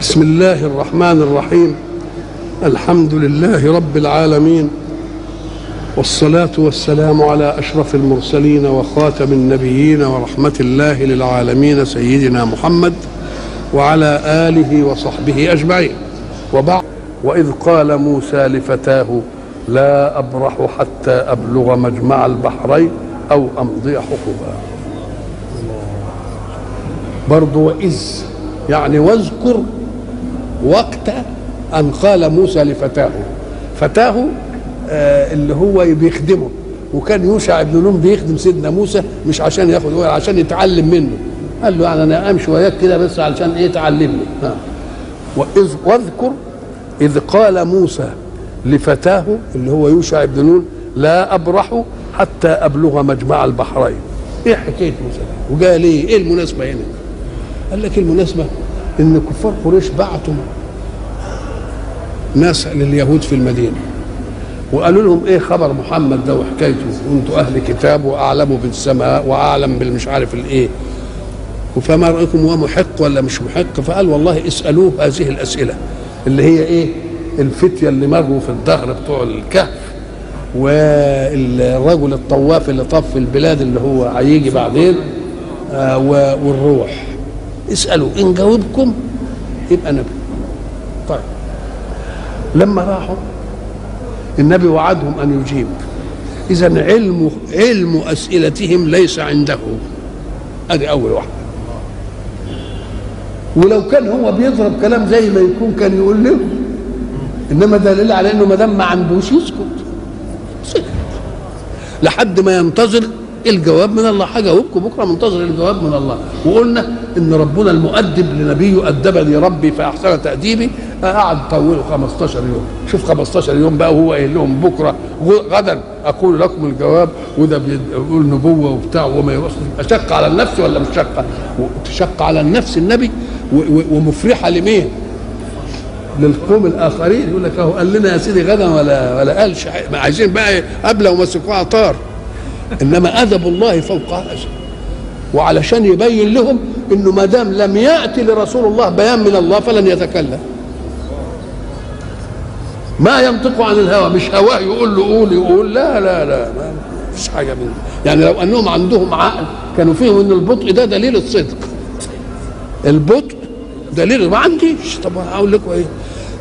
بسم الله الرحمن الرحيم. الحمد لله رب العالمين. والصلاة والسلام على أشرف المرسلين وخاتم النبيين ورحمة الله للعالمين سيدنا محمد وعلى آله وصحبه أجمعين. وبعد. وإذ قال موسى لفتاه لا أبرح حتى أبلغ مجمع البحرين أو أمضي حقبا برضو وإذ يعني واذكر وقت أن قال موسى لفتاه فتاه آه اللي هو بيخدمه وكان يوشع بن نون بيخدم سيدنا موسى مش عشان ياخد ولا عشان يتعلم منه. قال له يعني أنا امشي وياك كده بس علشان إيه تعلمني. ها. وإذ واذكر إذ قال موسى لفتاه اللي هو يوشع بن نون لا أبرح حتى أبلغ مجمع البحرين. إيه حكاية موسى؟ وقال إيه؟ إيه المناسبة هنا؟ قال لك المناسبة إن كفار قريش بعتوا ناس لليهود في المدينة. وقالوا لهم إيه خبر محمد ده وحكايته؟ وانتوا أهل كتاب وأعلم بالسماء وأعلم بالمش عارف الإيه. فما رأيكم هو محق ولا مش محق؟ فقال والله اسألوه هذه الأسئلة اللي هي إيه؟ الفتية اللي مروا في الدهر بتوع الكهف والرجل الطواف اللي في البلاد اللي هو هيجي بعدين آه والروح. اسألوا إن جاوبكم يبقى نبي. طيب. لما راحوا النبي وعدهم أن يجيب. اذا علم علم أسئلتهم ليس عنده. ادي أول واحدة. ولو كان هو بيضرب كلام زي ما يكون كان يقول لهم إنما دليل على إنه ما دام ما عندوش يسكت. سكت. لحد ما ينتظر الجواب من الله. هجاوبكم بكرة منتظر الجواب من الله. وقلنا إن ربنا المؤدب لنبيه أدبني ربي فأحسن تأديبي. قعد طوله 15 يوم. شوف 15 يوم بقى وهو قايل لهم بكرة. غدا أقول لكم الجواب وده بيقول نبوة وبتاع وما يوصل أشق على النفس ولا مش شقة؟ تشق على النفس النبي ومفرحة لمين؟ للقوم الآخرين. يقول لك أهو قال لنا يا سيدي غدا ولا ولا قالش. عايزين بقى قبله ومسكوها طار إنما أدب الله فوق هذا وعلشان يبين لهم إنه ما دام لم يأتي لرسول الله بيان من الله فلن يتكلم. ما ينطق عن الهوى مش هواه يقول له قول يقول لا لا لا ما فيش حاجة من يعني لو أنهم عندهم عقل كانوا فيهم إن البطء ده دليل الصدق. البطء دليل ما عنديش. طب أقول لكم إيه؟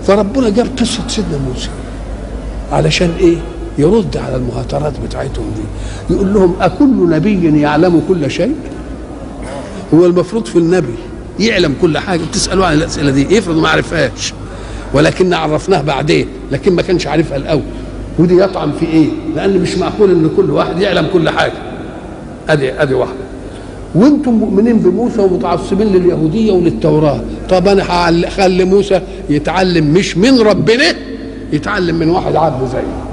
فربنا جاب قصة سيدنا موسى. علشان إيه؟ يرد على المهاترات بتاعتهم دي. يقول لهم أكل نبي يعلم كل شيء؟ هو المفروض في النبي يعلم كل حاجة. بتسألوا عن الأسئلة دي. يفرض ما عرفهاش. ولكن عرفناه بعدين لكن ما كانش عارفها الأول. ودي يطعن في إيه؟ لأن مش معقول إن كل واحد يعلم كل حاجة. أدي أدي واحدة. وأنتم مؤمنين بموسى ومتعصبين لليهودية وللتوراة. طب أنا هخلي موسى يتعلم مش من ربنا يتعلم من واحد عبد زيه.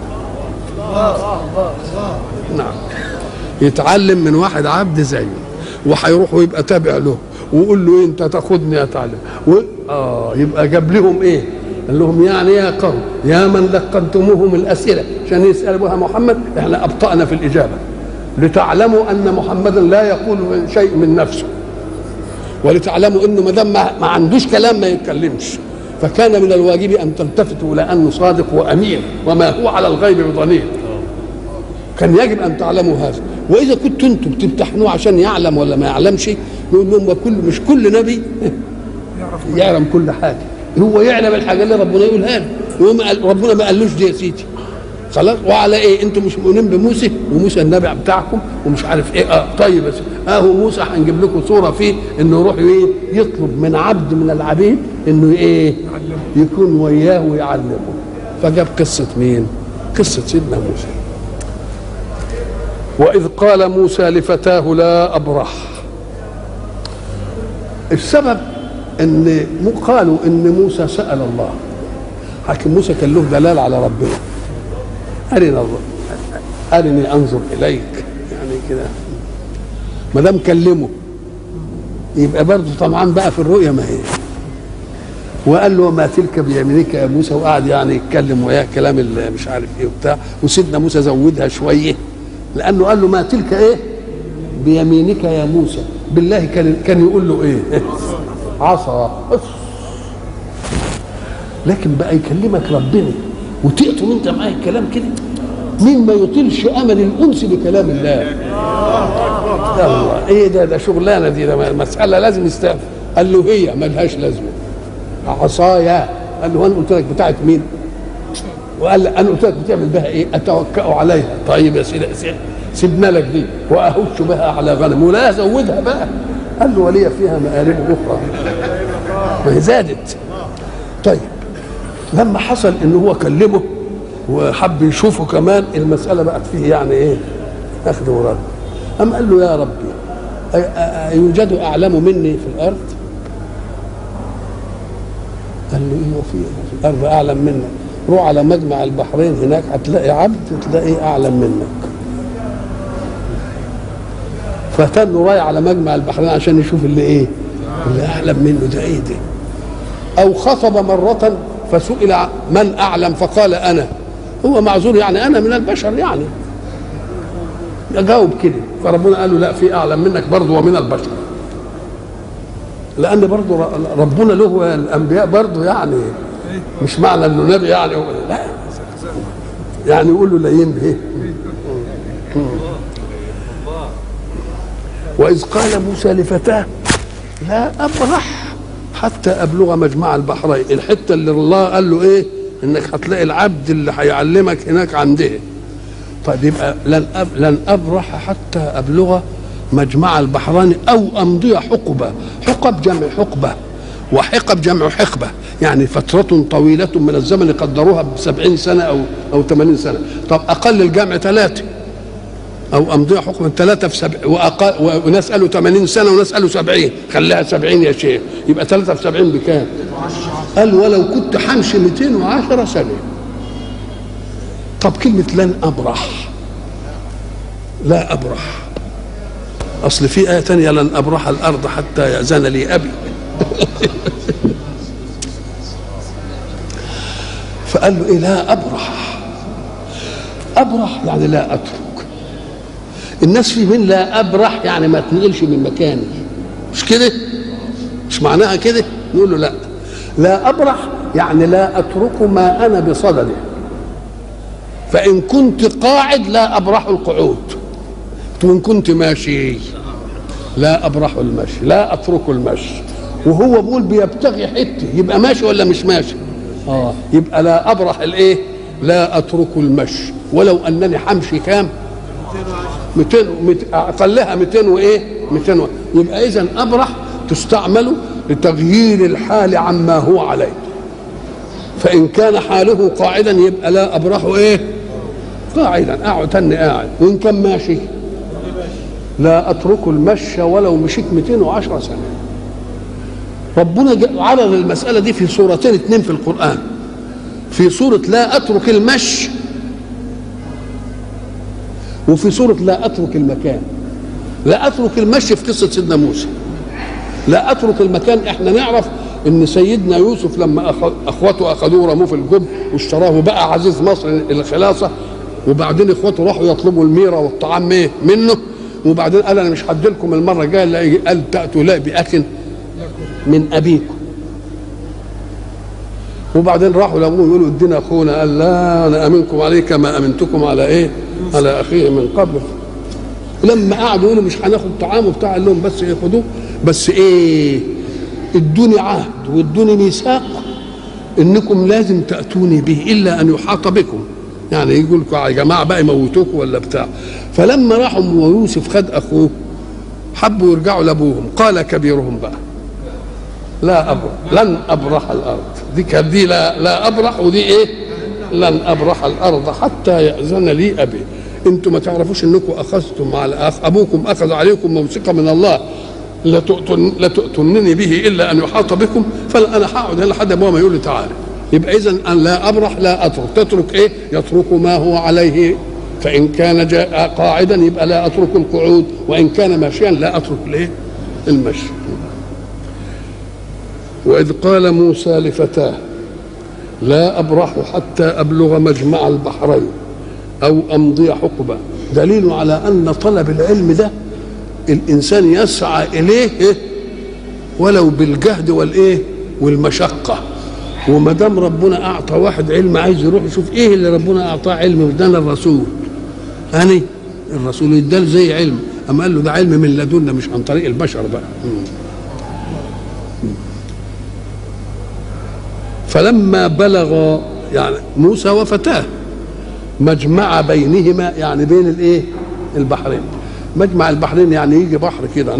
نعم. يتعلم من واحد عبد زيه وهيروح ويبقى تابع له ويقول له أنت تاخدني اتعلم و... آه يبقى جاب لهم إيه؟ قال لهم يعني يا قوم؟ يا من لقنتموهم الأسئلة. عشان يسالوا بها محمد إحنا أبطأنا في الإجابة. لتعلموا أن محمدا لا يقول شيء من نفسه. ولتعلموا إنه ما دام ما عندوش كلام ما يتكلمش. فكان من الواجب أن تلتفتوا إلى انه صادق وأمين. وما هو على الغيب بضنين. كان يجب أن تعلموا هذا. وإذا كنتوا أنتم بتمتحنوه عشان يعلم ولا ما يعلمش نقول لهم وكل مش كل نبي يعلم كل حاجة. هو يعلم الحاجة اللي ربنا يقولها له ربنا ما قالوش دي يا سيدي. خلاص وعلى إيه؟ أنتم مش مؤمنين بموسى؟ وموسى النبي بتاعكم ومش عارف إيه. آه طيب بس اهو موسى هنجيب لكم صورة فيه إنه يروح إيه؟ يطلب من عبد من العبيد إنه إيه؟ يكون وياه ويعلمه. فجاب قصة مين؟ قصة سيدنا موسى. وإذ قال موسى لفتاه لا أبرح. السبب إن قالوا إن موسى سأل الله حكم موسى كان له دلال على ربنا أرنا الله أرني أنظر إليك. يعني كده. ما دام كلمه. يبقى برضه طمعان بقى في الرؤية ما هي. وقال له ما تلك بيمينك يا موسى؟ وقعد يعني يتكلم وياه كلام مش عارف إيه وبتاع. وسيدنا موسى زودها شوية. لأنه قال له ما تلك إيه؟ بيمينك يا موسى. بالله كان كان يقول له إيه؟ عصا. لكن بقى يكلمك ربنا. وتقطم أنت معاه الكلام كده؟ مين ما يطيلش أمل الأنس بكلام الله. الله إيه ده؟ ده شغلانة دي. ده مسألة لازم يستقبل. قال له هي ملهاش لازمة. عصايا. قال له أنا قلت لك بتاعت مين؟ وقال أنا قلت لك بتعمل بها إيه؟ أتوكأ عليها. طيب يا سيدي سيبنا لك دي. واهش بها على غنم. ولا أزودها بقى. قال له ولي فيها مآرب أخرى. ما هي زادت. طيب لما حصل إن هو كلمه وحب يشوفه كمان المسألة بقت فيه يعني إيه؟ أخذ ورد. أم قال له يا ربي يوجد أعلم مني في الأرض؟ قال له إيه وفي في الأرض أعلم منك. روح على مجمع البحرين هناك هتلاقي عبد تلاقيه أعلم منك. فتنه رايح على مجمع البحرين عشان يشوف اللي إيه؟ اللي أعلم منه ده إيه ده؟ أو خطب مرة فسئل من أعلم فقال أنا. هو معذور يعني أنا من البشر يعني. اجاوب كده. فربنا قال له لا في أعلم منك برضه ومن البشر. لأن برضه ربنا له الأنبياء برضه يعني مش معنى إنه نبي يعني لا. يعني يقول له لا ينبه وإذ قال موسى لفتاه لا أبرح حتى أبلغ مجمع البحرين. الحتة اللي الله قال له إيه؟ إنك هتلاقي العبد اللي هيعلمك هناك عنده طيب يبقى لن لن أبرح حتى أبلغ مجمع البحرين أو أمضي حقبة. حقب جمع حقبة. وحقب جمع حقبة. يعني فترة طويلة من الزمن قدروها بسبعين سنة أو أو ثمانين سنة. طب أقل الجمع ثلاثة. أو أمضي حكم ثلاثة في سبع وأقل وناس قالوا 80 سنة وناس قالوا 70 خليها 70 يا شيخ. يبقى ثلاثة في 70 بكام؟ قال ولو كنت حمشي 210 سنة. طب كلمة لن أبرح. لا أبرح. أصل في آية ثانية لن أبرح الأرض حتى يأذن لي أبي. فقال له إيه لا أبرح. أبرح يعني لا أترك. الناس في من لا أبرح يعني ما تنقلش من مكاني مش كده؟ مش معناها كده؟ نقول له لا. لا أبرح يعني لا أترك ما أنا بصدده فإن كنت قاعد لا أبرح القعود. وإن كنت ماشي لا أبرح المشي لا أترك المشي. وهو بيقول بيبتغي حتة. يبقى ماشي ولا مش ماشي؟ آه. يبقى لا أبرح الإيه؟ لا أترك المشي. ولو أنني حمشي كام؟ 200 أقلها 200 وإيه؟ 200 و... يبقى اذا أبرح تستعمل لتغيير الحال عما هو عليه. فإن كان حاله قاعدا يبقى لا أبرح إيه؟ قاعدا. اقعد تاني قاعد. وإن كان ماشي؟ لا أترك المشي ولو مشيت 210 سنة. ربنا عرض المسألة دي في سورتين اتنين في القرآن. في سورة لا أترك المشي. وفي سورة لا أترك المكان. لا أترك المشي في قصة سيدنا موسى. لا أترك المكان إحنا نعرف إن سيدنا يوسف لما اخوته أخذوه رموه في الجب واشتراه بقى عزيز مصر الخلاصه وبعدين اخوته راحوا يطلبوا الميرة والطعام إيه؟ منه. وبعدين قال أنا مش هدي لكم المرة الجاية قال تأتوا لا باخ. من ابيكم وبعدين راحوا لأبوه يقولوا ادينا أخونا قال لا أنا أمنكم عليه كما أمنتكم على إيه؟ على أخيه من قبل. لما قعدوا يقولوا مش هناخد طعام وبتاع قال لهم بس إيه خدوه. بس إيه؟ ادوني عهد وادوني ميثاق إنكم لازم تأتوني به إلا أن يحاط بكم. يعني يقول لكم يا جماعة بقى يموتوكم ولا بتاع. فلما راحوا ويوسف خد أخوه حبوا يرجعوا لأبوهم. قال كبيرهم بقى. لا أبرح لن أبرح الأرض. دي كانت دي لا, لا أبرح ودي إيه؟ لن أبرح الأرض حتى يأذن لي أبي. أنتم ما تعرفوش أنكم أخذتم على أخ أبوكم أخذ عليكم موثقة من الله. لا تؤتنني به إلا أن يحاط بكم. فأنا هقعد هنا لحد أبوه ما يقول لي تعالى. يبقى إذا أن لا أبرح لا أترك. تترك إيه؟ يترك ما هو عليه. فإن كان جاء قاعدا يبقى لا أترك القعود. وإن كان ماشيا لا أترك الإيه؟ المشي. وإذ قال موسى لفتاه لا أبرح حتى أبلغ مجمع البحرين أو أمضي حقبة. دليل على أن طلب العلم ده الإنسان يسعى إليه ولو بالجهد والإيه والمشقة. وما دام ربنا أعطى واحد علم عايز يروح يشوف إيه اللي ربنا أعطاه علم وادانا الرسول؟ يعني الرسول اداله زي علم. أما قال له ده علم من لدنا مش عن طريق البشر بقى. فلما بلغ يعني موسى وفتاه مجمع بينهما يعني بين الايه؟ البحرين. مجمع البحرين يعني يجي بحر كده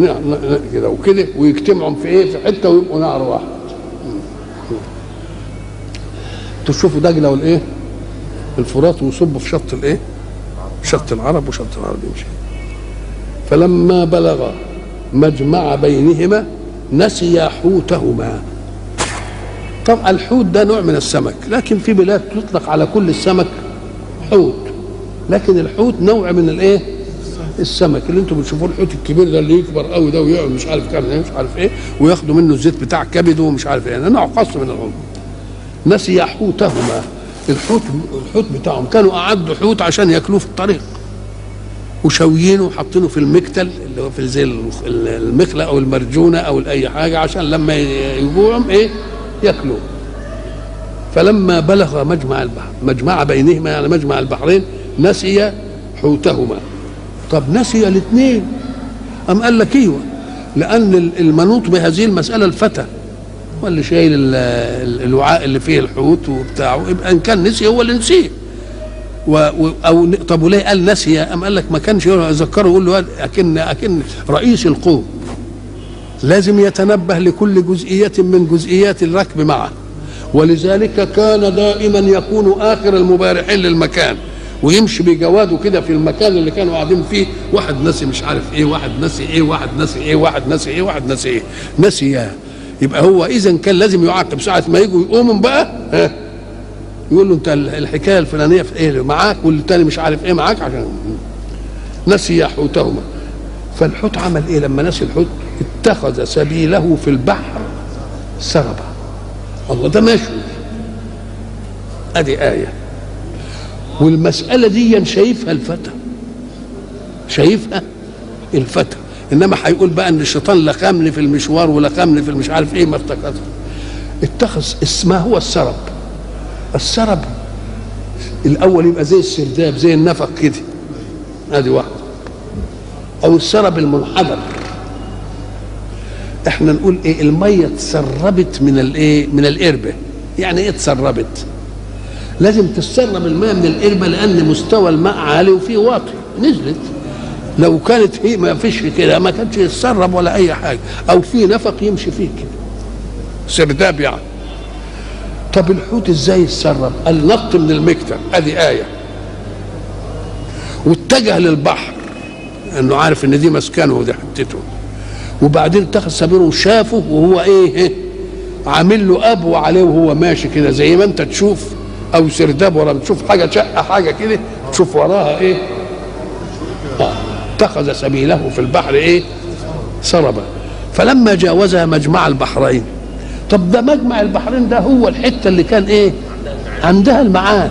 كده وكده ويجتمعوا في إيه؟ في حتة ويبقوا نهر واحد. تشوفوا دجلة والايه؟ الفرات ويصبوا في شط الايه؟ شط العرب وشط العرب يمشي. فلما بلغ مجمع بينهما نسيا حوتهما. طبعا الحوت ده نوع من السمك لكن في بلاد تطلق على كل السمك حوت لكن الحوت نوع من الايه؟ السمك. اللي أنتم بتشوفوه الحوت الكبير ده اللي يكبر قوي ده ويقعد مش عارف كام مش عارف إيه وياخدوا منه الزيت بتاع كبده ومش عارف إيه. نوع خاص من العمر نسي حوتهما الحوت الحوت بتاعهم كانوا اعدوا حوت عشان ياكلوه في الطريق. وشويينه وحاطينه في المكتل اللي هو في زي المخلة أو المرجونة أو اي حاجة عشان لما يجوعهم إيه؟ ياكلوه فلما بلغ مجمع البحر مجمع بينهما يعني مجمع البحرين نسي حوتهما. طب نسي الاثنين. أم قال لك إيوه؟ لأن المنوط بهذه المسألة الفتى. هو اللي شايل الوعاء اللي فيه الحوت وبتاعه يبقى إن كان نسي هو اللي نسيه. و أو طب وليه قال نسي؟ أم قال لك ما كانش يذكره يقول له اكن أكن رئيس القوم. لازم يتنبه لكل جزئية من جزئيات الركب معه. ولذلك كان دائما يكون آخر المبارحين للمكان. ويمشي بجواده كده في المكان اللي كانوا قاعدين فيه. واحد نسي مش عارف إيه واحد نسي إيه واحد نسي إيه واحد نسي إيه واحد نسي إيه. نسي يبقى هو إذا كان لازم يعاقب ساعة ما يجوا يقوموا بقى ها؟ يقول له أنت الحكاية الفلانية في إيه؟ معاك؟ والتاني مش عارف إيه معاك؟ عشان نسي حوتهما. فالحوت عمل إيه لما نسي الحوت؟ اتخذ سبيله في البحر سربا. الله ده ماشي أدي آية. والمسألة دي شايفها الفتى. شايفها الفتى. إنما هيقول بقى إن الشيطان لخمني في المشوار ولخمني في المش عارف إيه ما افتكرت اتخذ اسمه هو السرب. السرب الأول يبقى زي السرداب زي النفق كده. أدي واحدة أو السرب المنحدر. إحنا نقول إيه المية تسربت من الايه من القربة. يعني إيه تسربت؟ لازم تسرب الماء من القربة لأن مستوى الماء عالي وفيه واطي. نزلت. لو كانت هي ما فيش كده ما كانش يتسرب ولا أي حاجة. أو في نفق يمشي فيه كده. سرداب يعني. طب الحوت إزاي يتسرب؟ قال نط من المكتب. ادي آية. واتجه للبحر. انه عارف إن دي مسكنه ودي حتته. وبعدين اتخذ سبيله وشافه وهو إيه عامل له ابو عليه وهو ماشي كده زي ما أنت تشوف أو سرداب ولا بتشوف حاجة شقة حاجة كده تشوف وراها إيه. آه. اتخذ سبيله في البحر إيه سربا. فلما جاوزها مجمع البحرين. طب ده مجمع البحرين ده هو الحتة اللي كان إيه عندها المعاد.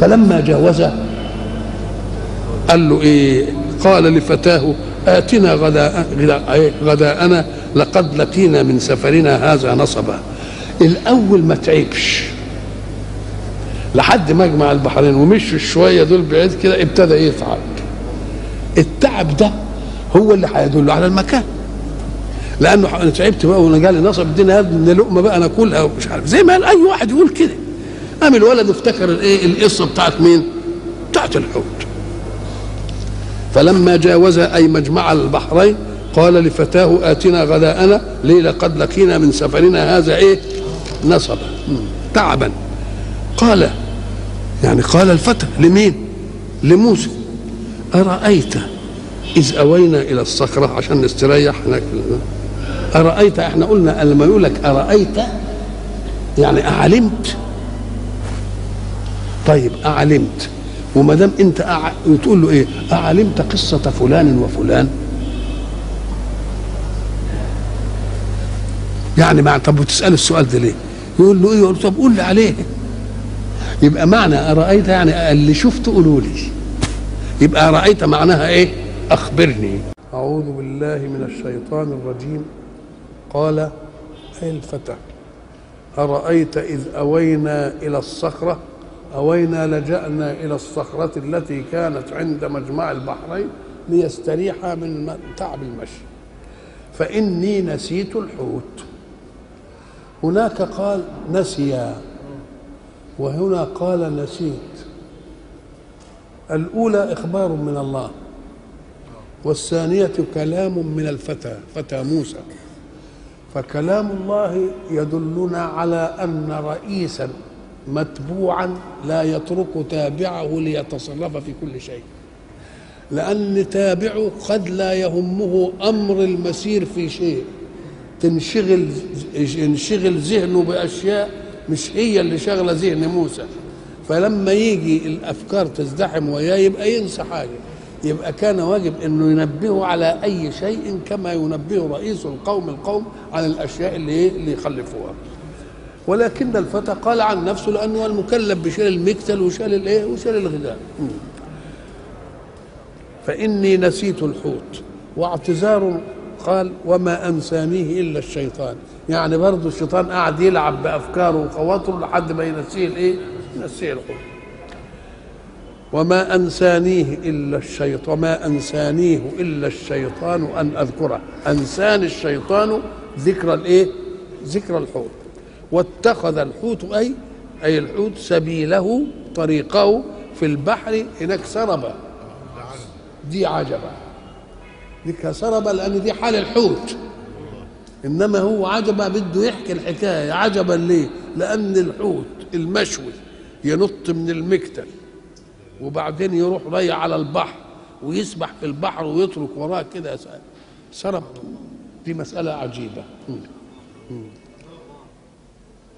فلما جاوزها قال له إيه قال لفتاه آتنا غداء غداءنا لقد لقينا من سفرنا هذا نصبا. الأول ما تعبش لحد مجمع البحرين ومشوا شوية دول بعيد كده ابتدى يتعب. التعب ده هو اللي هيدل على المكان. لأنه أنا تعبت بقى وأنا جالي نصب ادينا ان لقمه بقى ناكلها ومش عارف. زي ما قال أي واحد يقول كده. قام الولد افتكر الإيه القصة بتاعت مين؟ بتاعت الحوت. فلما جاوزها أي مجمع البحرين قال لفتاه آتنا غداءنا ليه لقد لقينا من سفرنا هذا إيه؟ نصبا تعبا. قال يعني قال الفتى لمين؟ لموسى. أرأيت إذ أوينا إلى الصخرة عشان نستريح هناك؟ أرأيت إحنا قلنا لما يقول لك أرأيت؟ يعني أعلمت. طيب أعلمت. وما دام أنت أع... تقول له إيه؟ أعلمت قصة فلان وفلان. يعني مع طب وتسأل السؤال ده ليه؟ يقول له إيه؟ يقول طب قول لي عليه. يبقى معنى أرأيت يعني اللي شفته قولوا لي. يبقى رأيت معناها إيه؟ أخبرني. أعوذ بالله من الشيطان الرجيم. قال أي الفتى أرأيت إذ أوينا إلى الصخرة؟ أوينا لجأنا إلى الصخرة التي كانت عند مجمع البحرين ليستريح من تعب المشي. فإني نسيت الحوت. هناك قال نسيا. وهنا قال نسيت. الأولى إخبار من الله. والثانية كلام من الفتى فتى موسى. فكلام الله يدلنا على أن رئيسا متبوعا لا يترك تابعه ليتصرف في كل شيء. لأن تابعه قد لا يهمه أمر المسير في شيء. تنشغل ينشغل ذهنه بأشياء مش هي اللي شغلة ذهن موسى. فلما يجي الأفكار تزدحم وياه يبقى ينسى حاجة. يبقى كان واجب إنه ينبهه على أي شيء كما ينبه رئيس القوم القوم على الأشياء اللي إيه اللي يخلفوها. ولكن الفتى قال عن نفسه لأنه المكلف بشيل المكتل وشال الإيه وشال الغذاء. فإني نسيت الحوت. واعتذار قال وما أنسانيه إلا الشيطان. يعني برضه الشيطان قاعد يلعب بأفكاره وخواطره لحد ما ينسيه الإيه؟ ينسيه الحوت. وما أنسانيه إلا الشيطان وما أنسانيه إلا الشيطان أن أذكره. أنساني الشيطان ذكر الإيه؟ ذكر الحوت. واتخذ الحوت أي أي الحوت سبيله طريقه في البحر هناك سربة دي عجبة. دي سربة لأن دي حال الحوت. إنما هو عجبة بده يحكي الحكاية عجبا ليه؟ لأن الحوت المشوي ينط من المكتل وبعدين يروح ضيع على البحر ويسبح في البحر ويترك وراه كده. سرب. دي مسألة عجيبة.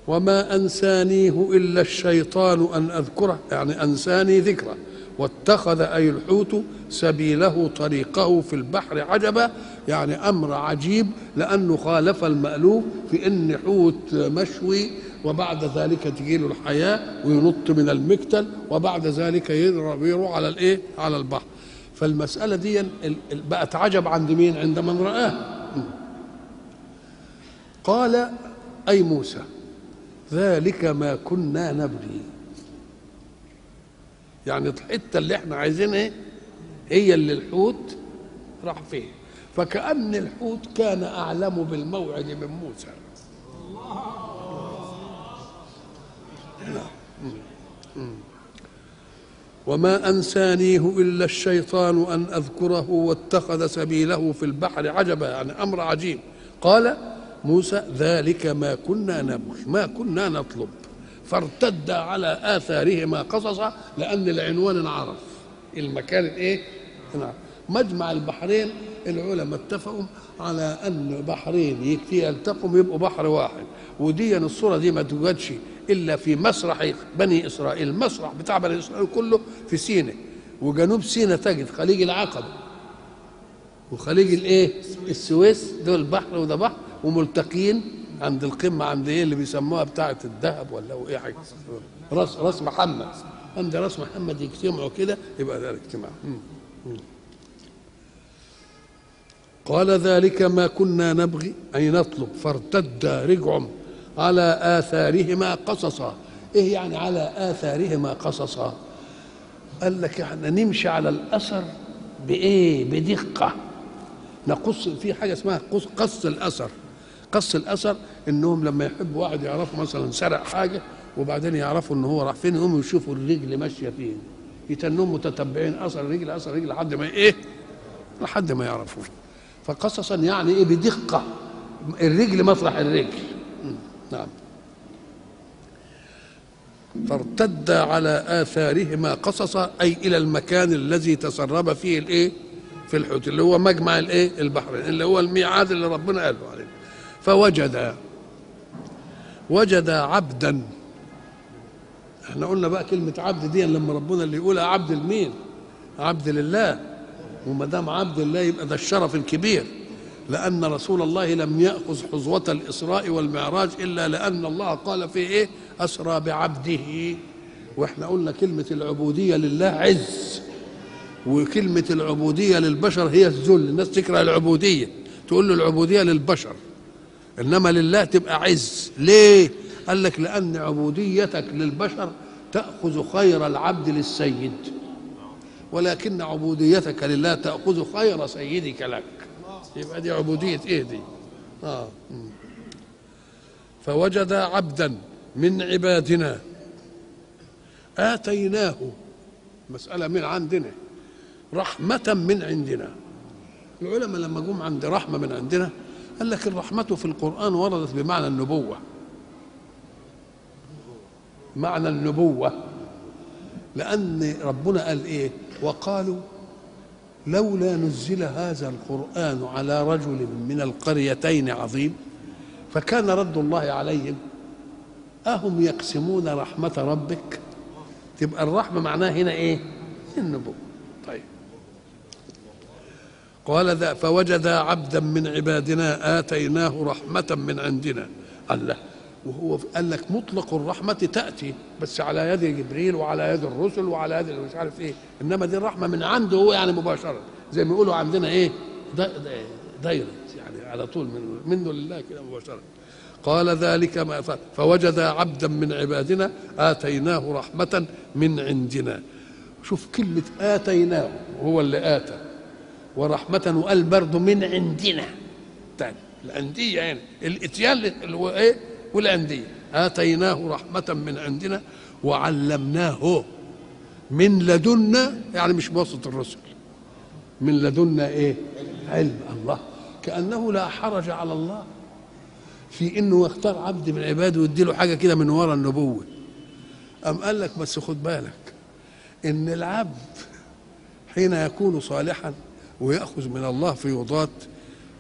وما أنسانيه إلا الشيطان أن أذكره يعني أنساني ذكره. واتخذ أي الحوت سبيله طريقه في البحر عجبا يعني أمر عجيب لأنه خالف المألوف في أن حوت مشوي وبعد ذلك تجي له الحياة وينط من المكتل وبعد ذلك يروح على الإيه؟ على البحر. فالمسألة دي بقت عجب عند مين؟ عند من رآه. قال أي موسى ذلك ما كنا نبغي. يعني الحتة اللي إحنا عايزينها هي اللي الحوت راح فيه فكأن الحوت كان أعلم بالموعد من موسى. وما أنسانيه إلا الشيطان أن أذكره واتخذ سبيله في البحر عجبا يعني أمر عجيب. قال موسى ذلك ما كنا نبغي ما كنا نطلب. فارتد على آثارهما قصصا لأن العنوان انعرف. المكان الايه انعرف. مجمع البحرين العلماء اتفقوا على أن بحرين يلتقوا يبقوا بحر واحد. ودي الصورة دي ما توجدش إلا في مسرح بني إسرائيل المسرح بتاع بني إسرائيل كله في سيناء. وجنوب سيناء تجد خليج العقبة. وخليج الإيه؟ السويس دول بحر وده بحر. وملتقين عند القمة عند إيه اللي بيسموها بتاعة الذهب ولا إيه حاجة؟ راس راس محمد. عند راس محمد يجتمعوا كده يبقى ده الاجتماع. قال ذلك ما كنا نبغي أي نطلب فارتد رجعهم على آثارهما قصصا. إيه يعني على آثارهما قصصا؟ قال لك إحنا نمشي على الأثر بإيه؟ بدقة. نقص في حاجة اسمها قص, قص الأثر. قص الأثر إنهم لما يحبوا واحد يعرفوا مثلا سرق حاجة وبعدين يعرفوا إن هو راح فين يقوموا يشوفوا الرجل ماشية فين. يتنهم متتبعين أثر الرجل أثر الرجل لحد ما إيه؟ لحد ما يعرفوه. فقصصا يعني إيه؟ بدقة. الرجل مطرح الرجل. نعم. فارتد على آثارهما قصصا أي إلى المكان الذي تسرب فيه الإيه؟ في الحوت اللي هو مجمع الإيه؟ البحرين اللي هو الميعاد اللي ربنا قاله عليه. فوجد وجد عبدا. إحنا قلنا بقى كلمة عبد دي لما ربنا اللي يقولها عبد لمين؟ عبد لله. وما دام عبد الله يبقى ده الشرف الكبير. لأن رسول الله لم يأخذ حظوة الإسراء والمعراج إلا لأن الله قال فيه إيه؟ أسرى بعبده. وإحنا قلنا كلمة العبودية لله عز. وكلمة العبودية للبشر هي الذل. الناس تكره العبودية. تقول له العبودية للبشر. إنما لله تبقى عز. ليه؟ قال لك لأن عبوديتك للبشر تأخذ خير العبد للسيد. ولكن عبوديتك لله تأخذ خير سيدك لك. يبقى دي عبودية إيه دي؟ مم. فوجد عبدا من عبادنا. آتيناه. مسألة من عندنا. رحمة من عندنا. العلماء لما جم عند رحمة من عندنا قال لك الرحمة في القرآن وردت بمعنى النبوة. معنى النبوة. لأن ربنا قال إيه؟ وقالوا لولا نزل هذا القرآن على رجل من القريتين عظيم فكان رد الله عليهم. أهم يقسمون رحمة ربك؟ تبقى الرحمة معناها هنا إيه؟ النبوة. طيب. قال ذا فوجد عبدا من عبادنا آتيناه رحمة من عندنا. الله وهو قال لك مطلق الرحمة تأتي بس على يد جبريل وعلى يد الرسل وعلى يد مش عارف إيه. إنما دي الرحمة من عنده هو يعني مباشرة. زي ما يقولوا عندنا إيه؟ دايركت يعني على طول من منه لله كده مباشرة. قال ذلك ما فعل فوجد عبدا من عبادنا آتيناه رحمة من عندنا. شوف كلمة آتيناه هو اللي آتى. ورحمة وقال برضه من عندنا. تاني العندية يعني الإتيان اللي هو إيه؟ والأندية. آتيناه رحمة من عندنا وعلمناه من لدنا يعني مش بواسطة الرسل من لدنا إيه؟ علم الله. كأنه لا حرج على الله في إنه يختار عبد من عباده ويدي له حاجة كده من وراء النبوة. أم قال لك بس خد بالك إن العبد حين يكون صالحا ويأخذ من الله فيوضات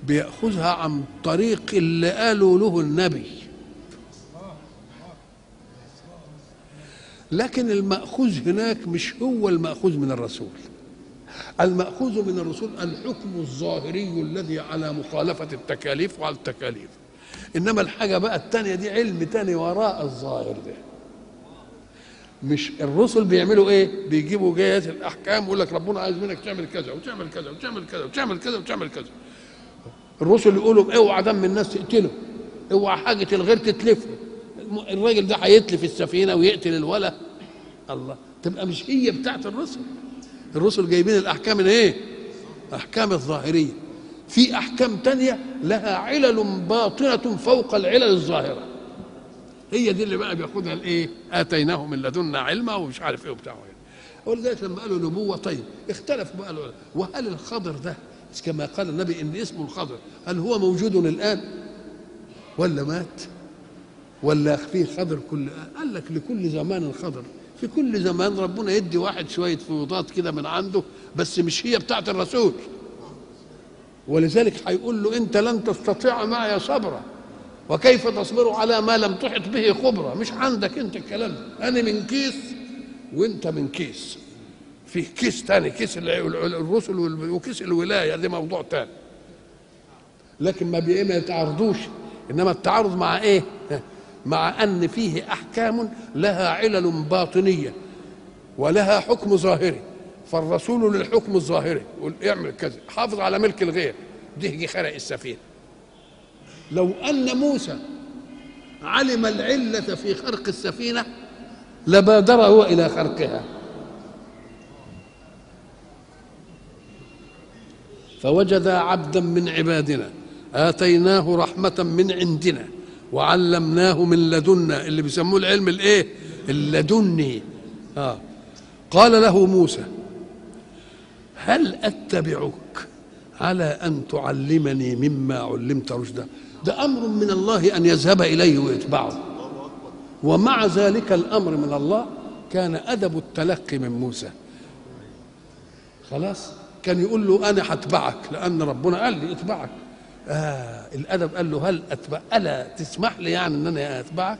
بيأخذها عن طريق اللي قالوا له النبي. لكن المأخوذ هناك مش هو المأخوذ من الرسول. المأخوذ من الرسول الحكم الظاهري الذي على مخالفة التكاليف وعلى التكاليف. إنما الحاجة بقى التانية دي علم تاني وراء الظاهر ده. مش الرسل بيعملوا إيه؟ بيجيبوا جايات الأحكام ويقول لك ربنا عايز منك تعمل كذا وتعمل كذا وتعمل كذا وتعمل كذا وتعمل كذا. الرسل يقولوا اوعى دم الناس تقتله أوعى حاجة الغير تتلفه الراجل ده هيتلف السفينة ويقتل الولا الله تبقى مش هي بتاعت الرسل الرسل جايبين الأحكام الإيه؟ أحكام الظاهرية في أحكام تانية لها علل باطنة فوق العلل الظاهرة هي دي اللي بقى بياخدها الايه؟ اتيناه من لدنا علما ومش عارف إيه وبتاع. ولذلك لما قالوا نبوه طيب اختلفوا بقى العلماء. وهل الخضر ده كما قال النبي إن اسمه الخضر هل هو موجود الآن؟ ولا مات؟ ولا في خضر كل قال لك لكل زمان خضر في كل زمان ربنا يدي واحد شوية فيوضات كده من عنده بس مش هي بتاعت الرسول. ولذلك هيقول له أنت لن تستطيع معي صبرا. وكيف تصبر على ما لم تحط به خبرة؟ مش عندك انت الكلام أنا من كيس وانت من كيس. في كيس تاني كيس الرسل وكيس الولاية ده موضوع تاني. لكن ما ما يتعارضوش إنما التعارض مع إيه؟ مع أن فيه أحكام لها علل باطنية ولها حكم ظاهري. فالرسول للحكم الظاهري يقول اعمل كذا حافظ على ملك الغير. ده خرق السفينة. لو أن موسى علم العلة في خرق السفينة لبادر هو إلى خرقها. فوجد عبدا من عبادنا آتيناه رحمة من عندنا وعلمناه من لدنا اللي بيسموه العلم الإيه؟ اللدني. آه. قال له موسى هل أتبعك على أن تعلمني مما علمت رشدا؟ ده أمر من الله أن يذهب إليه ويتبعه. ومع ذلك الأمر من الله كان أدب التلقي من موسى. خلاص؟ كان يقول له أنا هتبعك لأن ربنا قال لي اتبعك. آه الأدب قال له هل اتبع ألا تسمح لي يعني إن أنا أتبعك؟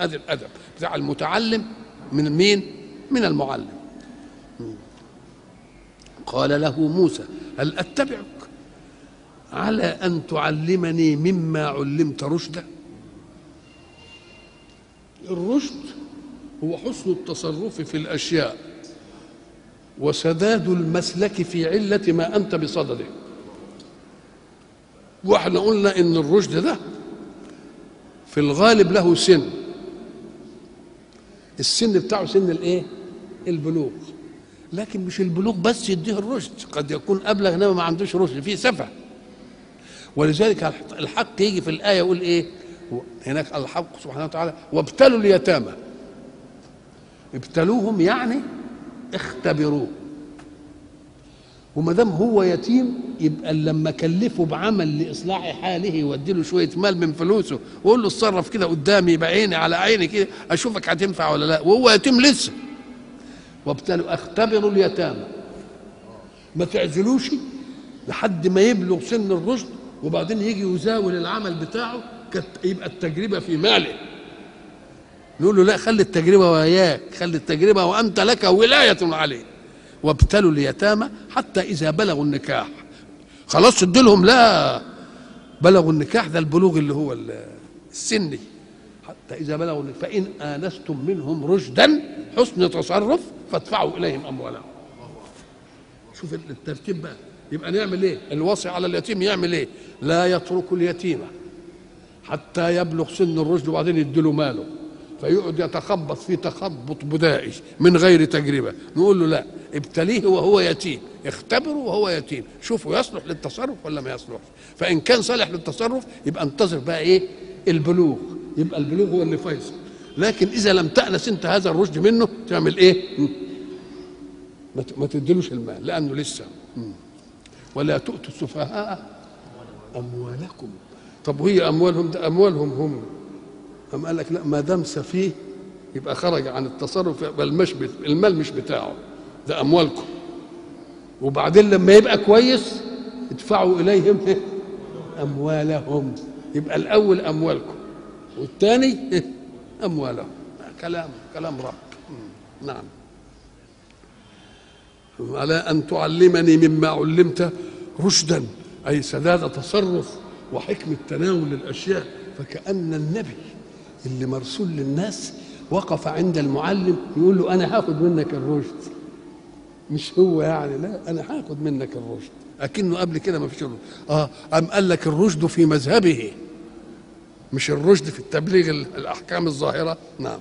ادي الأدب. بتاع المتعلم من مين؟ من المعلم. قال له موسى هل اتبعك على أن تعلمني مما علمت رشدا. الرشد هو حسن التصرف في الأشياء وسداد المسلك في علة ما أنت بصدده. وإحنا قلنا إن الرشد ده في في الغالب له سن. السن بتاعه سن الإيه؟ البلوغ. لكن مش البلوغ بس يديه الرشد قد يكون أبلغ إنما ما عندوش رشد فيه سفه. ولذلك الحق يجي في الآية يقول إيه؟ هناك الحق سبحانه وتعالى وابتلوا اليتامى. ابتلوهم يعني اختبروه وما دام هو يتيم يبقى لما كلفه بعمل لإصلاح حاله يودي له شوية مال من فلوسه ويقول له اتصرف كده قدامي بعيني على عيني كده أشوفك هتنفع ولا لا. وهو يتيم لسه. وابتلوا اختبروا اليتامى. ما تعزلوش لحد ما يبلغ سن الرشد وبعدين يجي يزاول العمل بتاعه يبقى التجربة في ماله. نقول له لا خلي التجربة وياك خلي التجربة وأنت لك ولاية عليه. وابتلوا اليتامى حتى إذا بلغوا النكاح. خلاص اديلهم لا بلغوا النكاح ده البلوغ اللي هو السني. حتى إذا بلغوا فإن آنستم منهم رشدا حسن تصرف فادفعوا إليهم أموالهم. شوف الترتيب بقى. يبقى نعمل إيه؟ الوصي على اليتيم يعمل إيه؟ لا يترك اليتيم حتى يبلغ سن الرشد وبعدين يديله ماله. فيقعد يتخبط في تخبط بدائي من غير تجربة. نقول له لا ابتليه وهو يتيم اختبره وهو يتيم. شوفوا يصلح للتصرف ولا ما يصلحش. فإن كان صالح للتصرف يبقى انتظر بقى إيه؟ البلوغ. يبقى البلوغ هو اللي فيصل. لكن إذا لم تأنس أنت هذا الرشد منه تعمل إيه؟ ما تديلوش المال لأنه لسه. ولا تؤتوا السفهاء. أموالكم. طب وهي أموالهم ده أموالهم هم. أم قال لك لا ما دام سفيه يبقى خرج عن التصرف يبقى المش المال مش بتاعه. ده أموالكم. وبعدين لما يبقى كويس ادفعوا إليهم أموالهم. يبقى الأول أموالكم والثاني أموالهم. كلام كلام رب. نعم. على أن تعلمني مما علمت رشدا أي سداد تصرف وحكمه تناول الاشياء فكأن النبي اللي مرسول للناس وقف عند المعلم يقول له أنا هاخد منك الرشد. مش هو يعني لا أنا هاخد منك الرشد. أكنه قبل كده ما فيش الرشد. آه أم قال لك الرشد في مذهبه؟ مش الرشد في التبليغ الأحكام الظاهرة؟ نعم.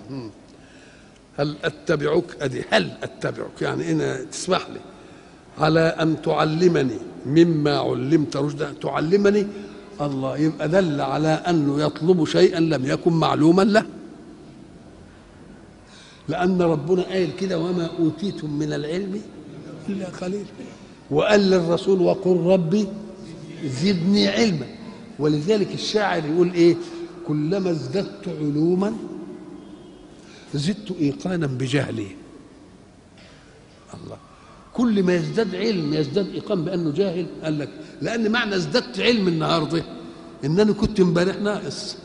هل أتبعك؟ أدي هل أتبعك؟ يعني أنا تسمح لي. على أن تعلمني مما علمت رشدا تعلمني؟ الله يبقى دل على أنه يطلب شيئا لم يكن معلوما له. لأن ربنا قال كده وما أوتيتم من العلم إلا قليل وقال للرسول وقل ربي زدني علما. ولذلك الشاعر يقول إيه؟ كلما ازددت علوما زدت إيقانا بجهلي الله. كل ما يزداد علم يزداد إيقان بأنه جاهل قال لك لأن معنى ازددت علم النهارده ان أنا كنت امبارح ناقص.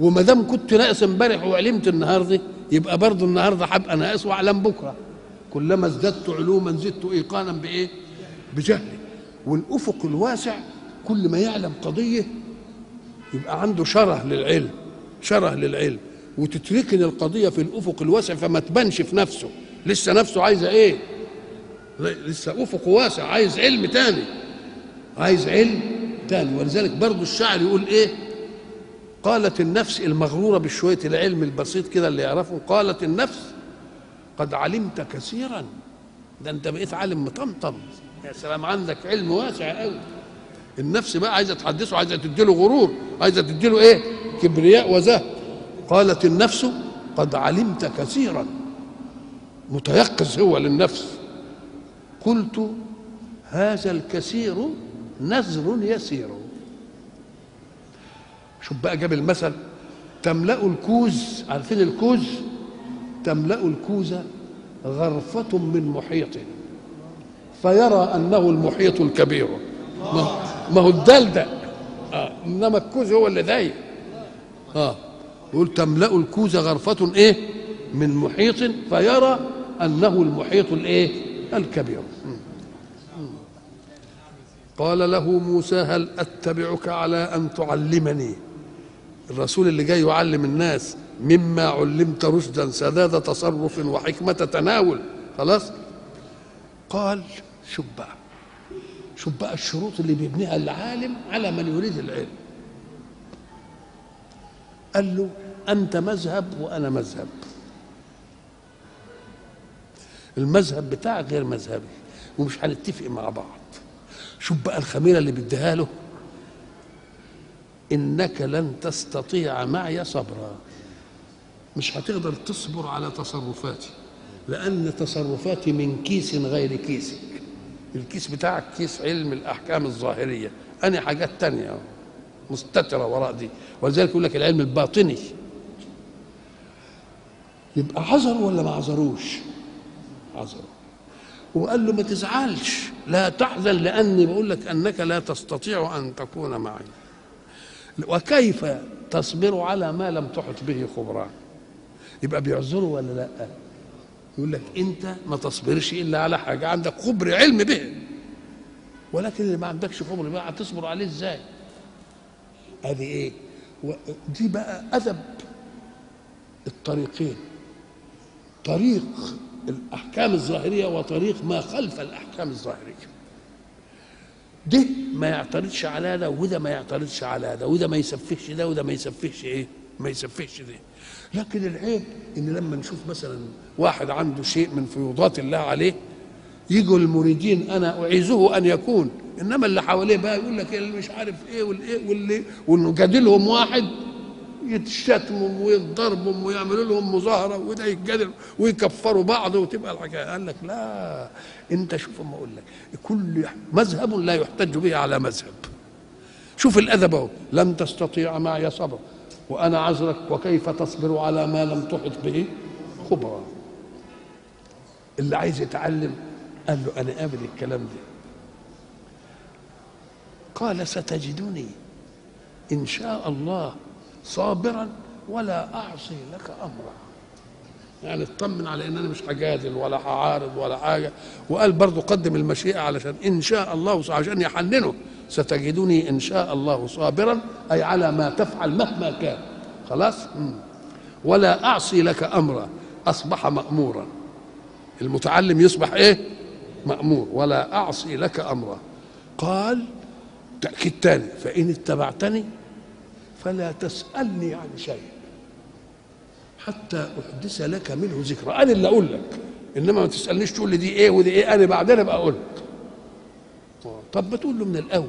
وما دام كنت ناقص امبارح وعلمت النهارده يبقى برضه النهارده هبقى ناقص وأعلم بكرة. كلما ازددت علوما زدت إيقانا بإيه؟ بجهلي. والأفق الواسع كل ما يعلم قضية يبقى عنده شره للعلم شره للعلم. وتتركن القضية في الأفق الواسع فما تبانش في نفسه. لسه نفسه عايزه إيه؟ لسه أفق واسع عايز علم تاني. عايز علم تاني. ولذلك برضه الشاعر يقول إيه؟ قالت النفس المغرورة بشوية العلم البسيط كده اللي يعرفه قالت النفس قد علمت كثيرا. ده أنت بقيت عالم مطمطم. يا سلام عندك علم واسع قوي النفس بقى عايزة تحدثه عايزة تديله غرور عايزة تديله إيه؟ كبرياء وزهد قالت النفس قد علمت كثيرا. متيقظ هو للنفس. قلت هذا الكثير نزر يسير. شوف بقى جاب المثل تملأ الكوز عارفين الكوز؟ تملأ الكوز غرفة من محيط فيرى أنه المحيط الكبير. ما, هو الدلدق آه. إنما الكوز هو اللي ضايق آه. يقول تملأ الكوز غرفة إيه؟ من محيط فيرى أنه المحيط الإيه؟ الكبير. قال له موسى هل أتبعك على أن تعلمني؟ الرسول اللي جاي يعلم الناس مما علمت رشدا سداد تصرف وحكمة تناول. خلاص؟ قال شوف بقى الشروط اللي بيبنيها العالم على من يريد العلم. قال له أنت مذهب وأنا مذهب. المذهب بتاعك غير مذهبي ومش هنتفق مع بعض. شوف بقى الخميرة اللي بيديها له. إنك لن تستطيع معي صبرا. مش هتقدر تصبر على تصرفاتي لأن تصرفاتي من كيس غير كيسك. الكيس بتاعك كيس علم الأحكام الظاهرية. أنا حاجات تانية مستترة وراء دي. ولذلك يقول لك العلم الباطني. يبقى عذر ولا ما عذروش؟ عذروا. وقال له ما تزعلش لا تحزن لأني بقول لك أنك لا تستطيع أن تكون معي. وكيف تصبر على ما لم تحط به خبرا يبقى بيعذروا ولا لأ؟ يقول لك أنت ما تصبرش إلا على حاجة عندك خبر علم به. ولكن اللي ما عندكش خبر بقى هتصبر عليه إزاي؟ ادي إيه؟ دي بقى أدب الطريقين. طريق الأحكام الظاهرية وطريق ما خلف الأحكام الظاهرية. ده ما يعترضش على ده وده ما يعترضش على ده وده ما يسفهش ده وده ما يسفهش إيه؟ ما يسفهش ده. لكن العيب إن لما نشوف مثلا واحد عنده شيء من فيوضات الله عليه يجوا المريدين أنا أعيذه أن يكون. إنما اللي حواليه بقى يقول لك اللي مش عارف إيه والإيه واللي ونجادلهم واحد يتشتموا ويضربوا ويعملوا لهم مظاهرة وده يتجادل ويكفروا بعض وتبقى الحكاية. قال لك لا أنت شوف أما أقول لك كل مذهب لا يحتج به على مذهب. شوف الأدب أهو لن تستطيع معي صبر وأنا عذرك وكيف تصبر على ما لم تحط به خبرا اللي عايز يتعلم قال له أنا قابل الكلام ده. قال ستجدني إن شاء الله صابرا ولا أعصي لك امرا. يعني اطمن على إن أنا مش هجادل ولا هعارض ولا حاجة. وقال برضه قدم المشيئة علشان إن شاء الله عشان يحننه. ستجدني إن شاء الله صابرا أي على ما تفعل مهما كان. خلاص. ولا أعصي لك امرا. أصبح مامورا. المتعلم يصبح إيه؟ مأمور ولا أعصي لك أمرا. قال تأكيد تاني فإن اتبعتني فلا تسألني عن شيء حتى أحدث لك منه ذكرى. أنا اللي أقول لك إنما ما تسألنيش تقول لي دي إيه ودي إيه أنا بعدين أبقى أقول لك. طب ما تقول له من الأول.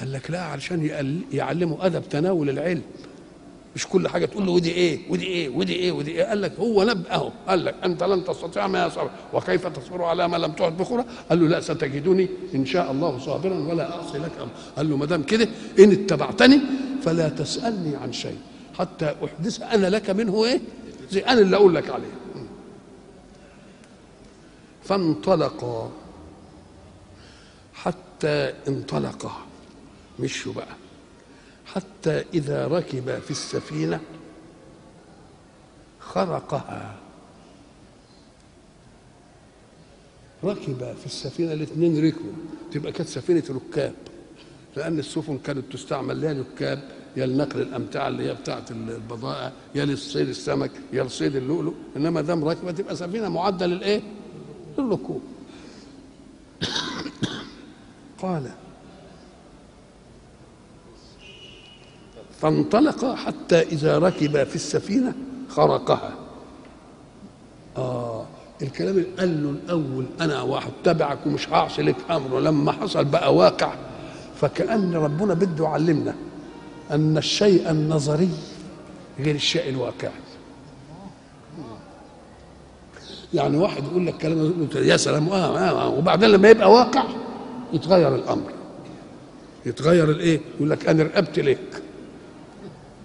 قال لك لا علشان يعلمه أدب تناول العلم. مش كل حاجة تقول له ودي إيه ودي إيه ودي إيه ودي إيه. قال لك هو نبأه قال لك أنت لن تستطيع ما يصبر وكيف تصبر على ما لم تعد بخرة قال له لا ستجدني إن شاء الله صابرا ولا أعصي لك أمر قال له ما دام كده إن اتبعتني فلا تسألني عن شيء حتى أحدث أنا لك منه إيه؟ زي أنا اللي أقول لك عليه. فانطلقا حتى انطلقا مشوا بقى. حتى إذا ركب في السفينة خرقها. ركب في السفينة الاثنين ركبوا. تبقى كانت سفينة ركاب. لأن السفن كانت تستعمل لا ركاب. يا لنقل الأمتعة اللي هي بتاعة البضائع يا لصيد السمك. يا لصيد اللؤلؤ. إنما دام راكبة تبقى سفينة معدة للإيه؟ للركوب. قال فانطلق حتى إذا ركب في السفينة خرقها. آه الكلام اللي قال له الأول أنا وهتبعك ومش هعصي لك أمر. لما حصل بقى واقع فكأن ربنا بده يعلمنا أن الشيء النظري غير الشيء الواقعي. يعني واحد يقول لك كلام يا سلام آه, آه وبعدين لما يبقى واقع يتغير الأمر. يتغير الإيه؟ يقول لك أنا رقبت لك.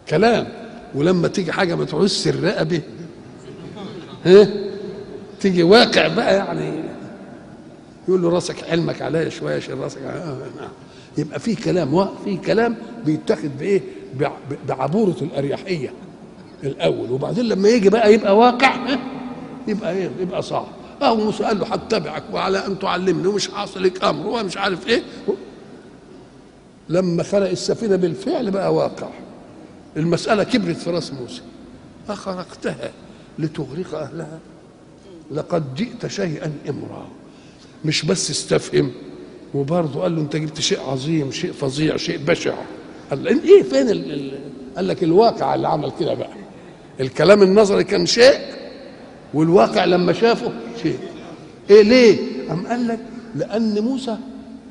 كلام. ولما تيجي حاجة ما تعوزش الرقبة. ها؟ تيجي واقع بقى يعني. يقول له راسك علمك عليا شوية شيل راسك آه آه. يبقى في كلام. في كلام بيتاخد بإيه؟ بعبورة الأريحية الأول. وبعدين لما يجي بقى يبقى واقع يبقى إيه؟ يبقى صعب. اهو موسى قال له هتبعك وعلى أن تعلمني ومش حاصل لك أمر ومش عارف إيه. لما خلق السفينة بالفعل بقى واقع. المسألة كبرت في رأس موسى. أخرقتها لتغرق أهلها. لقد جئت شيئا إمرا. مش بس استفهم وبرضه قال له أنت جبت شيء عظيم شيء فظيع شيء بشع. قال إيه؟ فين ال... ال... قال لك الواقع اللي عمل كده بقى. الكلام النظري كان شيء والواقع لما شافه شيء. إيه ليه؟ أم قال لك؟ لأن موسى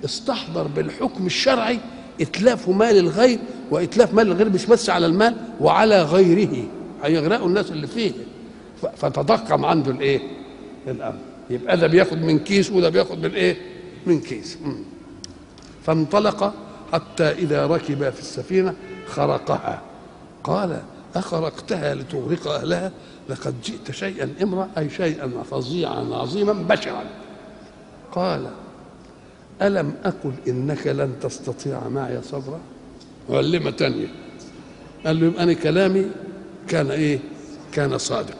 استحضر بالحكم الشرعي إتلاف مال الغير وإتلاف مال الغير مش بس على المال وعلى غيره. هيغرقوا الناس اللي فيه. فتضخم عنده الإيه؟ الأمر. يبقى ده بياخد من كيس وده بياخد من إيه؟ من كيس. فانطلق حتى إذا ركب في السفينة خرقها. قال أخرقتها لتغرق أهلها؟ لقد جئت شيئا امرا أي شيئا فظيعا عظيما بشعا قال ألم أقل إنك لن تستطيع معي صبرا؟ معلمة تانية؟ قال له يبقى أنا كلامي كان إيه؟ كان صادق.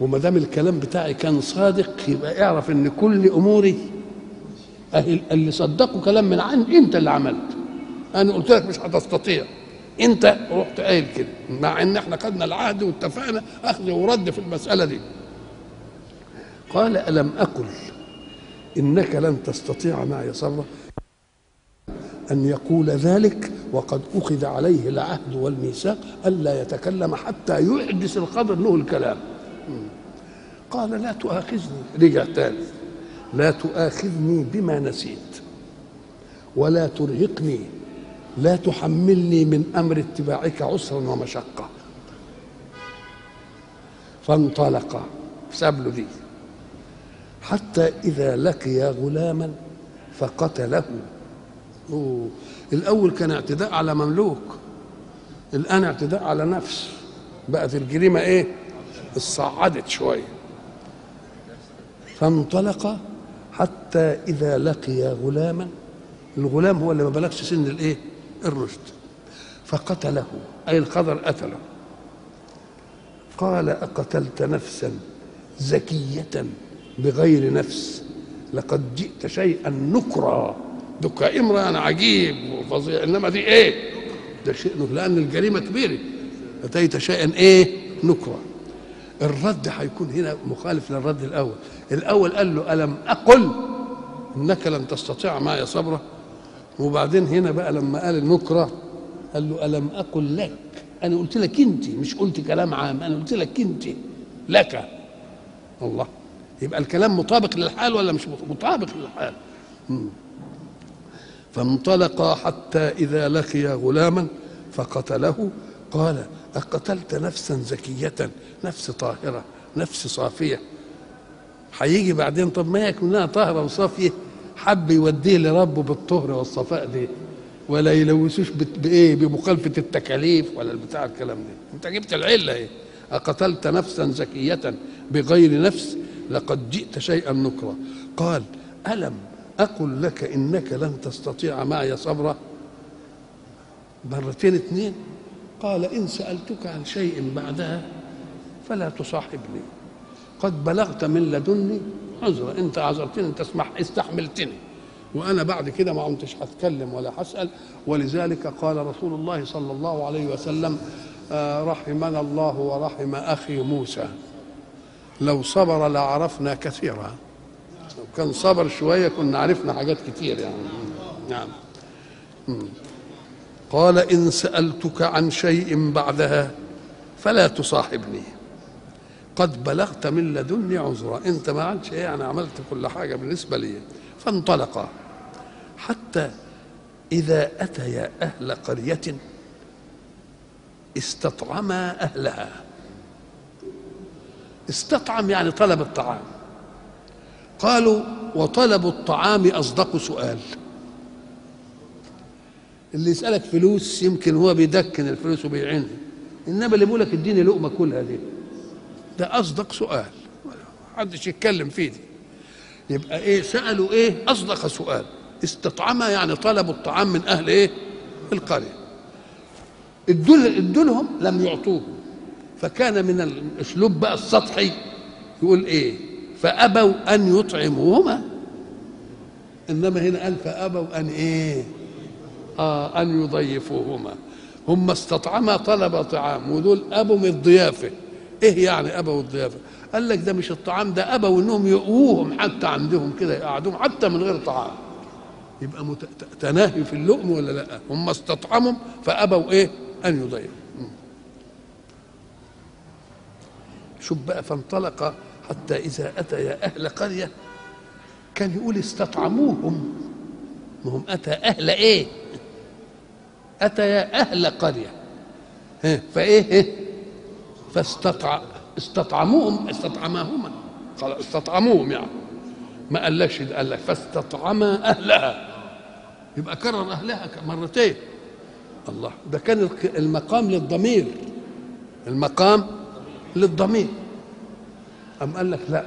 وما دام الكلام بتاعي كان صادق يبقى اعرف إن كل أموري اللي صدقوا كلام من عند أنت اللي عملت. أنا قلت لك مش هتستطيع. أنت رحت قايل كده. مع إن إحنا خدنا العهد واتفقنا أخذ ورد في المسألة دي. قال ألم أقل إنك لن تستطيع معي صبرا أن يقول ذلك وقد أخذ عليه العهد والميثاق ألا يتكلم حتى يحدث القدر له الكلام. قال لا تؤاخذني رجع تاني. لا تؤاخذني بما نسيت ولا ترهقني لا تحملني من أمر اتباعك عسرا ومشقة. فانطلقا ساب له دي حتى إذا لقي غلاما فقتله. أوه. الأول كان اعتداء على مملوك الآن اعتداء على نفس. بقت الجريمة إيه؟ اتصعدت شوية. فانطلق حتى إذا لقي غلاما الغلام هو اللي ما بلغش سن الإيه؟ الرشد. فقتله أي القدر قتله. قال أقتلت نفسا زكية. بغير نفس. لقد جئت شيئا نكرا. دك امرا عجيب وفظيع. إنما دي إيه؟ ده شيء لأن الجريمة كبيرة. أتيت شيئا إيه؟ نكرا. الرد هيكون هنا مخالف للرد الأول. الأول قال له ألم أقل إنك لن تستطيع معي صبرا وبعدين هنا بقى لما قال النكرة قال له ألم أقل لك؟ أنا قلت لك أنت مش قلت كلام عام أنا قلت لك أنت. لك. الله. يبقى الكلام مطابق للحال ولا مش مطابق للحال. فانطلقا حتى إذا لقي غلاما فقتله. قال أقتلت نفسا زكية نفس طاهرة نفس صافية. هيجي بعدين طب ما يكون لها طاهرة وصافية؟ حب يوديه لربه بالطهر والصفاء دي. ولا يلوثوش بإيه؟ بمخالفة التكاليف ولا البتاع الكلام ده. أنت جبت العلة إيه؟ أقتلت نفسا زكية بغير نفس لقد جئت شيئا نكرا. قال ألم أقل لك إنك لن تستطيع معي صبرا؟ مرتين اثنين. قال إن سألتك عن شيء بعدها فلا تصاحبني. قد بلغت من لدني عذرا. انت عذرتني انت اسمح استحملتني. وأنا بعد كده ما كنتش هتكلم ولا هسأل. ولذلك قال رسول الله صلى الله عليه وسلم آه، رحمنا الله ورحم أخي موسى. لو صبر لعرفنا كثيرا. لو كان صبر شوية كنا عرفنا حاجات كتير يعني. نعم. قال إن سألتك عن شيء بعدها فلا تصاحبني. قد بلغت من لدني عذرا. أنت ما عادش إيه؟ أنا عملت كل حاجة بالنسبة لي. فانطلقا حتى إذا أتيا أهل قرية استطعما أهلها. استطعم يعني طلب الطعام. قالوا وطلب الطعام أصدق سؤال. اللي يسألك فلوس يمكن هو بيدكن الفلوس وبيعينها. إنما اللي بيقول لك اديني لقمة كلها دي ده أصدق سؤال. محدش يتكلم فيه دي. يبقى إيه؟ سألوا إيه؟ أصدق سؤال. استطعما يعني طلبوا الطعام من أهل إيه؟ القرية. ادوا لهم لم يعطوهم فكان من الأسلوب بقى السطحي. يقول إيه؟ فأبوا أن يطعموهما. إنما هنا قال فأبوا أن إيه؟ آه أن يضيفوهما. هم استطعما طلب طعام ودول أبوا من الضيافة. إيه يعني أبوا الضيافة؟ قال لك ده مش الطعام ده أبوا إنهم يقووهم حتى عندهم كده يقعدوهم حتى من غير طعام. يبقى مت... تناهي في اللؤم ولا لأ؟ هم استطعموا فأبوا إيه؟ أن يضيعوا شوف بقى فانطلق حتى إذا اتيا أهل قرية كان يقول استطعموهم. ما هم أتى أهل إيه؟ اتيا أهل قرية. ها فإيه؟ فاستطع استطعموهم استطعماهما. خلاص استطعموهم يعني. ما قالكش قال لك فاستطعما أهلها. يبقى كرر أهلها مرتين. الله ده كان المقام للضمير. المقام للضمير. أم قال لك لا.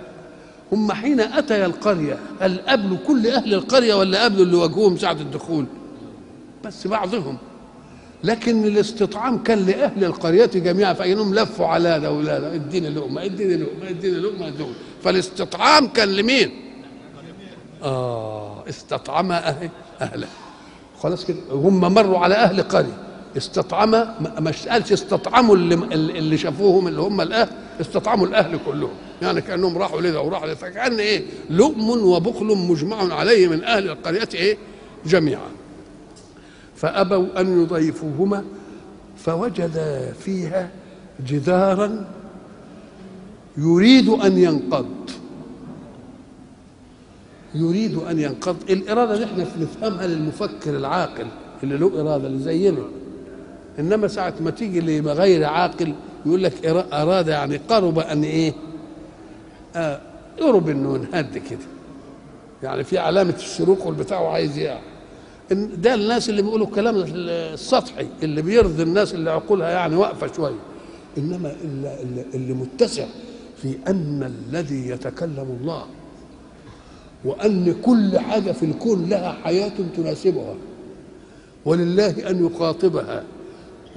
هم حين أتيا القرية هل قابلوا كل أهل القرية ولا قابلوا اللي واجهوهم ساعة الدخول؟ بس بعضهم. لكن الاستطعام كان لأهل القرية جميعا فإنهم لفوا على ده ولا ده اديني لقمة اديني لقمة اديني لقمة اديني فالاستطعام كان لمين؟ آه استطعم أهل أهله. خلاص كده. هم مروا على أهل قرية استطعم مش قالش استطعموا اللي, اللي شافوهم اللي هم الأهل استطعموا الأهل كلهم. يعني كأنهم راحوا لذا وراحوا لذا. فكأن إيه؟ لؤم وبخل مجمع عليه من أهل القرية إيه؟ جميعا. فأبوا أن يضيفوهما فوجدا فيها جدارا يريد أن ينقض. يريد أن ينقض. الإرادة اللي إحنا نفهمها للمفكر العاقل اللي له إرادة اللي زينا إنما ساعة ما تيجي لغير عاقل يقول لك أراد يعني قرب أن إيه؟ آه قرب انه ينهد كده. يعني في علامة الشروق والبتاع وعايز يعني ده الناس اللي بيقولوا الكلام السطحي اللي بيرضي الناس اللي عقولها يعني واقفة شوية. إنما اللي, اللي, متسع في أن الذي يتكلم الله وأن كل حاجة في الكون لها حياة تناسبها ولله أن يخاطبها.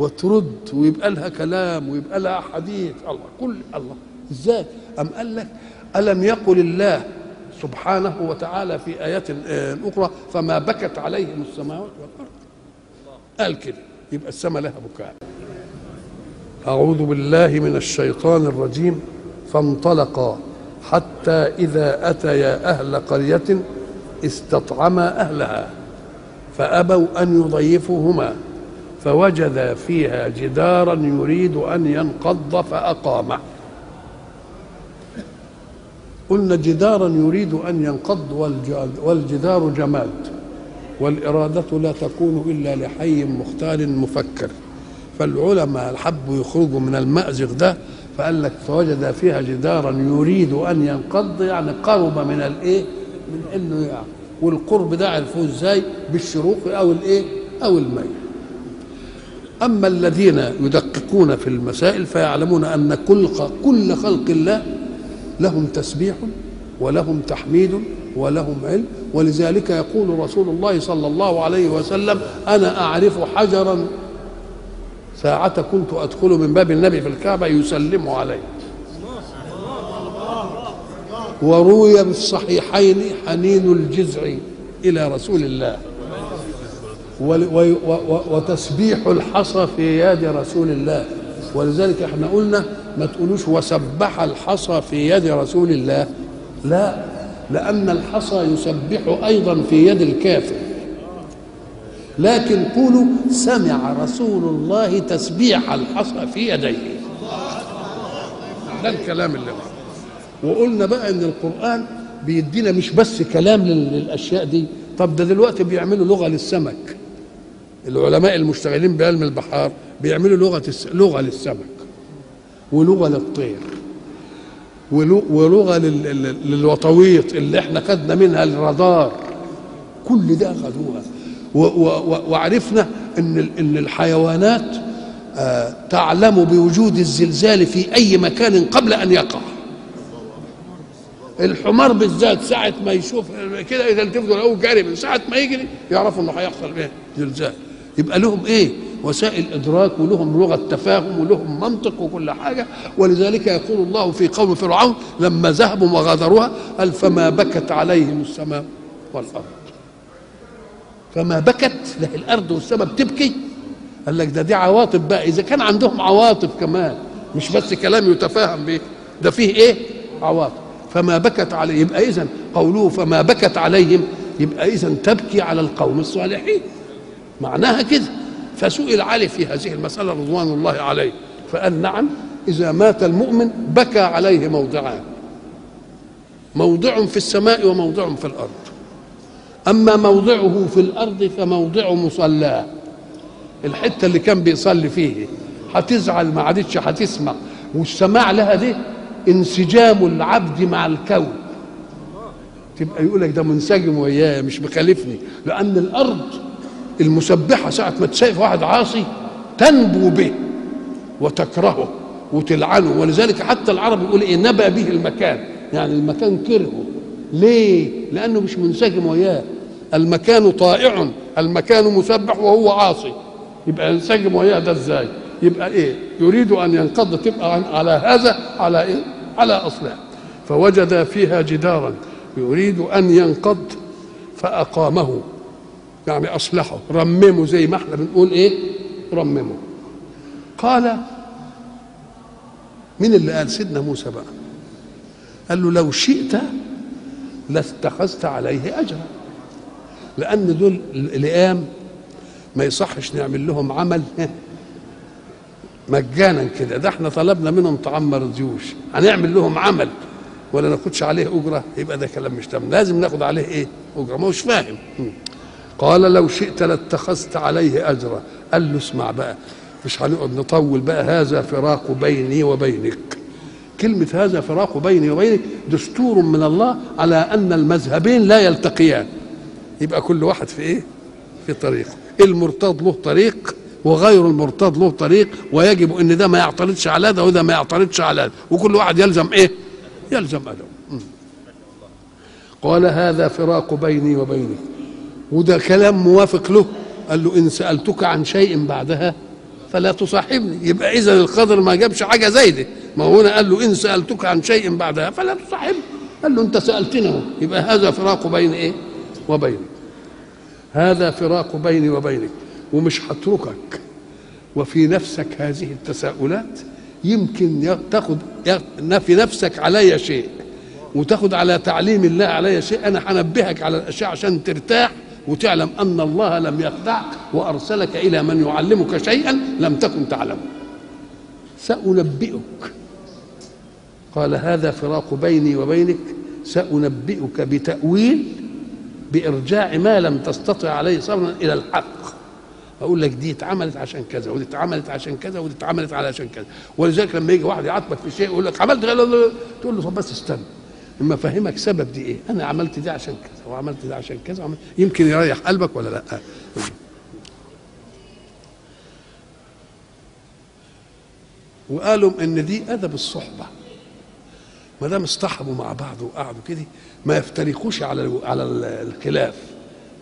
وترد ويبقى لها كلام ويبقى لها حديث. الله كل الله. إزاي؟ أم قال لك ألم يقل الله سبحانه وتعالى في آيات أخرى فما بكت عليهم السماوات والأرض؟ قال كده. يبقى السماء لها بكاء. أعوذ بالله من الشيطان الرجيم. فانطلقا حتى إذا أتيا أهل قرية استطعما أهلها فأبوا أن يضيفوهما. فوجدا فيها جدارا يريد أن ينقض فأقامه قلنا جدارا يريد أن ينقض والجدار جماد والإرادة لا تكون إلا لحي مختال مفكر فالعلماء حبوا يخرجوا من المأزق ده فقال لك فوجد فيها جدارا يريد أن ينقض يعني قرب من الإيه؟ من إنه يعني والقرب ده عرفوه إزاي؟ بالشروق أو الإيه؟ أو الميل. أما الذين يدققون في المسائل فيعلمون أن كل كل خلق الله لهم تسبيح ولهم تحميد ولهم علم. ولذلك يقول رسول الله صلى الله عليه وسلم أنا أعرف حجرا ساعة كنت أدخل من باب النبي في الكعبة يسلم علي. وروي بالصحيحين حنين الجزع إلى رسول الله. وتسبيح الحصى في يد رسول الله. ولذلك إحنا قلنا ما تقولوش وسبح الحصى في يد رسول الله. لا لأن الحصى يسبح أيضا في يد الكافر. لكن قولوا سمع رسول الله تسبيح الحصى في يديه. ده الكلام اللي هو وقلنا بقى إن القرآن بيدينا مش بس كلام للأشياء دي. طب ده دلوقتي بيعملوا لغة للسمك. العلماء المشتغلين بعلم البحار بيعملوا لغة. لغة للسمك ولغة للطير ولغة لل... للوطويط اللي إحنا خدنا منها الرادار كل ده خدوها وعرفنا إن إن الحيوانات تعلم بوجود الزلزال في أي مكان قبل أن يقع الحمار بالذات ساعة ما يشوف كده إذا التفتوا لقوه جاري من ساعة ما يجري يعرفوا إنه هيحصل إيه؟ زلزال يبقى لهم إيه؟ وسائل إدراك ولهم لغة تفاهم ولهم منطق وكل حاجة. ولذلك يقول الله في قوم فرعون لما ذهبوا وغادروها قال فما بكت عليهم السماء والأرض. فما بكت له الأرض والسماء بتبكي. قال لك ده دي عواطف بقى. إذا كان عندهم عواطف كمان مش بس كلام يتفاهم به ده فيه إيه؟ عواطف. فما بكت عليه يبقى اذا قوله فما بكت عليهم يبقى اذا تبكي على القوم الصالحين. معناها كده فسئل علي في هذه المسألة رضوان الله عليه. فقال نعم إذا مات المؤمن بكى عليه موضعان. موضع في السماء وموضع في الأرض. أما موضعه في الأرض فموضع مصلاه الحتة اللي كان بيصلي فيه هتزعل ما عادتش هتسمع والسماع لها دي انسجام العبد مع الكون. تبقى يقول لك ده منسجم وياه مش مخالفني. لأن الأرض المسبحة ساعة ما تشايف واحد عاصي تنبو به وتكرهه وتلعنه. ولذلك حتى العرب يقول إيه نبى به المكان. يعني المكان كرهه. ليه؟ لأنه مش منسجم وياه. المكان طائع المكان مسبح وهو عاصي. يبقى ينسجم وياه ده إزاي؟ يبقى إيه؟ يريد أن ينقض تبقى على هذا على إيه؟ على اصلها فوجد فيها جدارا يريد أن ينقض فأقامه. يعني أصلحه رممه زي ما إحنا بنقول إيه؟ رممه. قال مين اللي قال؟ سيدنا موسى بقى. قال له لو شئت لاتخذت عليه أجرا. لأن دول لئام ما يصحش نعمل لهم عمل مجانا كده. ده إحنا طلبنا منهم طعام ما هنعمل لهم عمل ولا ناخدش عليه أجرة؟ يبقى ده كلام مش تمام. لازم ناخد عليه إيه؟ أجرة. ما هوش فاهم. قال لو شئت لاتخذت عليه أجرا. قال له اسمع بقى مش هنقعد نطول بقى هذا فراق بيني وبينك. كلمة هذا فراق بيني وبينك دستور من الله على أن المذهبين لا يلتقيان. يبقى كل واحد في إيه؟ في طريق. المرتض له طريق وغير المرتض له طريق ويجب إن ده ما يعترضش على ده وده ما يعترضش على ده. وكل واحد يلزم إيه؟ يلزم ادب قال هذا فراق بيني وبينك. وده كلام موافق له. قال له إن سألتك عن شيء بعدها فلا تصاحبني. يبقى إذا القدر ما جابش حاجة زي دي. ما هو هنا قال له إن سألتك عن شيء بعدها فلا تصاحبني. قال له أنت سالتنا أهو. يبقى هذا فراق بين إيه؟ وبينك. هذا فراق بيني وبينك. ومش هتركك. وفي نفسك هذه التساؤلات يمكن تاخد في نفسك علي شيء. وتاخد على تعليم الله علي شيء. أنا هنبهك على الأشياء عشان ترتاح. وتعلم أن الله لم يخدعك وأرسلك إلى من يعلمك شيئا لم تكن تعلمه. سأنبئك. قال هذا فراق بيني وبينك. سأنبئك بتأويل بإرجاع ما لم تستطع عليه صبرا إلى الحق. أقول لك دي اتعملت عشان كذا ودي اتعملت عشان كذا ودي اتعملت علشان كذا. ولذلك لما يجي واحد يعاتبك في شيء يقول لك عملت غير تقول له طب بس استنى. إما أفهمك سبب دي إيه. أنا عملت دي عشان كذا وعملت دي عشان كذا وعملت يمكن يريح قلبك ولا لأ. وقالوا إن دي أدب الصحبة. ما دام اصطحبوا مع بعض وقعدوا كده ما يفترقوش على على الخلاف.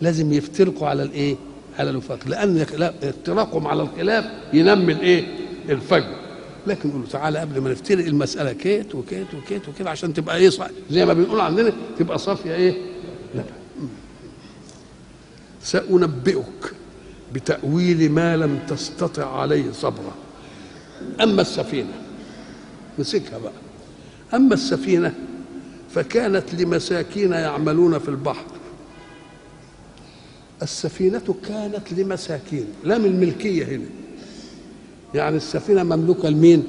لازم يفترقوا على الإيه؟ على الوفاق. لأن افتراقهم على الخلاف ينمي الإيه؟ الفجر. لكن يقولوا تعالى قبل ما نفترق المسألة كيت وكيت وكيت وكده عشان تبقى إيه صح زي ما بنقول عندنا تبقى صافية إيه؟ لا. سأنبئك بتأويل ما لم تستطع عليه صبرا. أما السفينة مسكها بقى. أما السفينة فكانت لمساكين يعملون في البحر. السفينة كانت لمساكين لا من الملكية هنا. يعني السفينة مملوكة لمين؟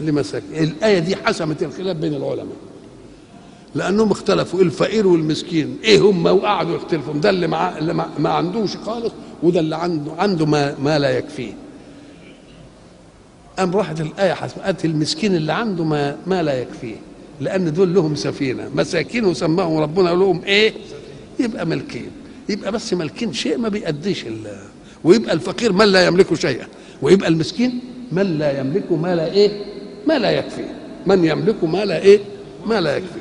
لمساكين الآية دي حسمت الخلاف بين العلماء. لأنهم اختلفوا الفقير والمسكين. إيه هم؟ وقعدوا يختلفوا. ده اللي, مع... اللي ما... عندوش خالص وده اللي عنده عنده ما, ما لا يكفيه. قام راحت الآية حسمت المسكين اللي عنده ما, ما لا يكفيه. لأن دول لهم سفينة. مساكين وسماهم ربنا لهم إيه؟ يبقى ملكين. يبقى بس مالكين شيء ما بيأديش ويبقى الفقير من لا يملك شيئا. ويبقى المسكين من لا يملك ما لا إيه ما لا يكفي. من يملك ما لا إيه ما لا يكفي.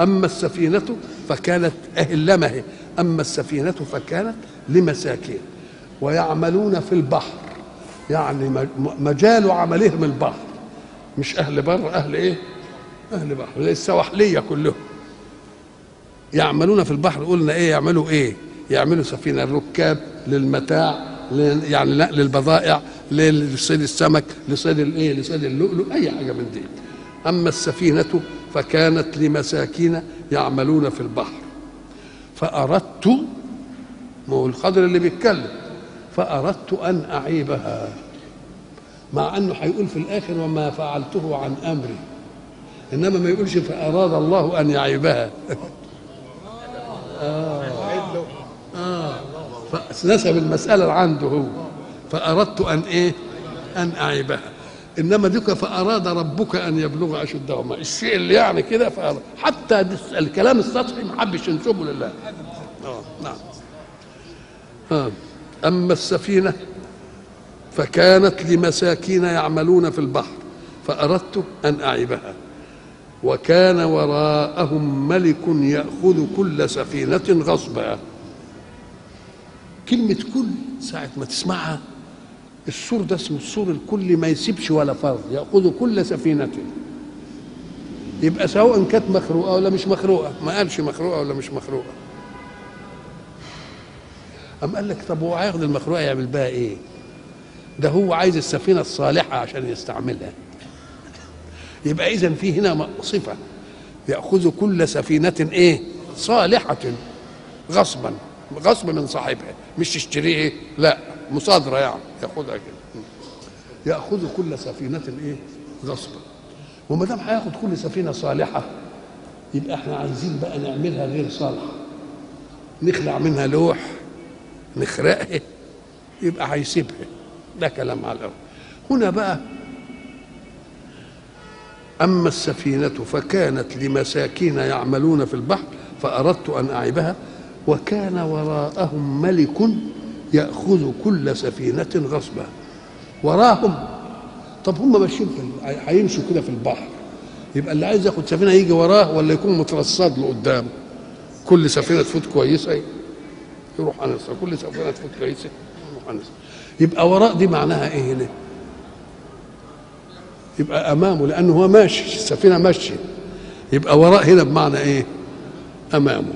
أما السفينة فكانت اهلمه أما السفينة فكانت لمساكين. ويعملون في البحر. يعني مجال عملهم البحر. مش أهل بر أهل إيه؟ أهل بحر. السواحلية كلهم. يعملون في البحر. قلنا إيه يعملوا إيه؟ يعملوا سفينة الركاب للمتاع. يعني لا للبضائع لصيد السمك لصيد الايه لصيد اللؤلؤ اي حاجة من دي أما السفينة فكانت لمساكين يعملون في البحر فأردت ما هو الخضر اللي بيتكلم فأردت أن أعيبها مع أنه هيقول في الآخر وما فعلته عن أمري إنما ما يقولش فأراد الله أن يعيبها. آه. فنسب المسألة عنده هو. فأردت أن إيه؟ أن أعيبها. إنما ديك فأراد ربك أن يبلغ أشدهما. الشيء اللي يعني كده فأراد. حتى الكلام السطحي ما حبش ينسبه لله. آه. نعم. آه. أما السفينة فكانت لمساكين يعملون في البحر. فأردت أن أعيبها. وكان وراءهم ملك يأخذ كل سفينة غصبا. كلمة كل ساعة ما تسمعها السور ده اسمه السور الكلي ما يسيبش ولا فرد يأخذ كل سفينة يبقى سواء كانت مخروقة ولا مش مخروقة ما قالش مخروقة ولا مش مخروقة أم قال لك طب هو هياخد المخروقة يعمل بها إيه؟ ده هو عايز السفينة الصالحة عشان يستعملها يبقى إذا في هنا صفة يأخذ كل سفينة إيه؟ صالحة غصبا غصب من صاحبها. مش تشتريه؟ لا. مصادرة يعني. يأخذها كده. يأخذ كل سفينة إيه؟ غصبا وما دام هياخد كل سفينة صالحة يبقى إحنا عايزين بقى نعملها غير صالحة. نخلع منها لوح نخرقها يبقى هيسيبها. ده كلام على الأول. هنا بقى أما السفينة فكانت لمساكين يعملون في البحر فأردت أن أعيبها. وكان وراءهم ملك يأخذ كل سفينة غصبا. وراهم طب هم ماشيين في هيمشوا كده في البحر. يبقى اللي عايز ياخد سفينة يجي وراه ولا يكون مترصد له قدامه كل سفينة تفوت كويسة. يروح انسى كل سفينة تفوت كويسة. يروح انسى يبقى وراء دي معناها إيه هنا؟ يبقى أمامه لأنه هو ماشي السفينة ماشية. يبقى وراء هنا بمعنى إيه؟ أمامه.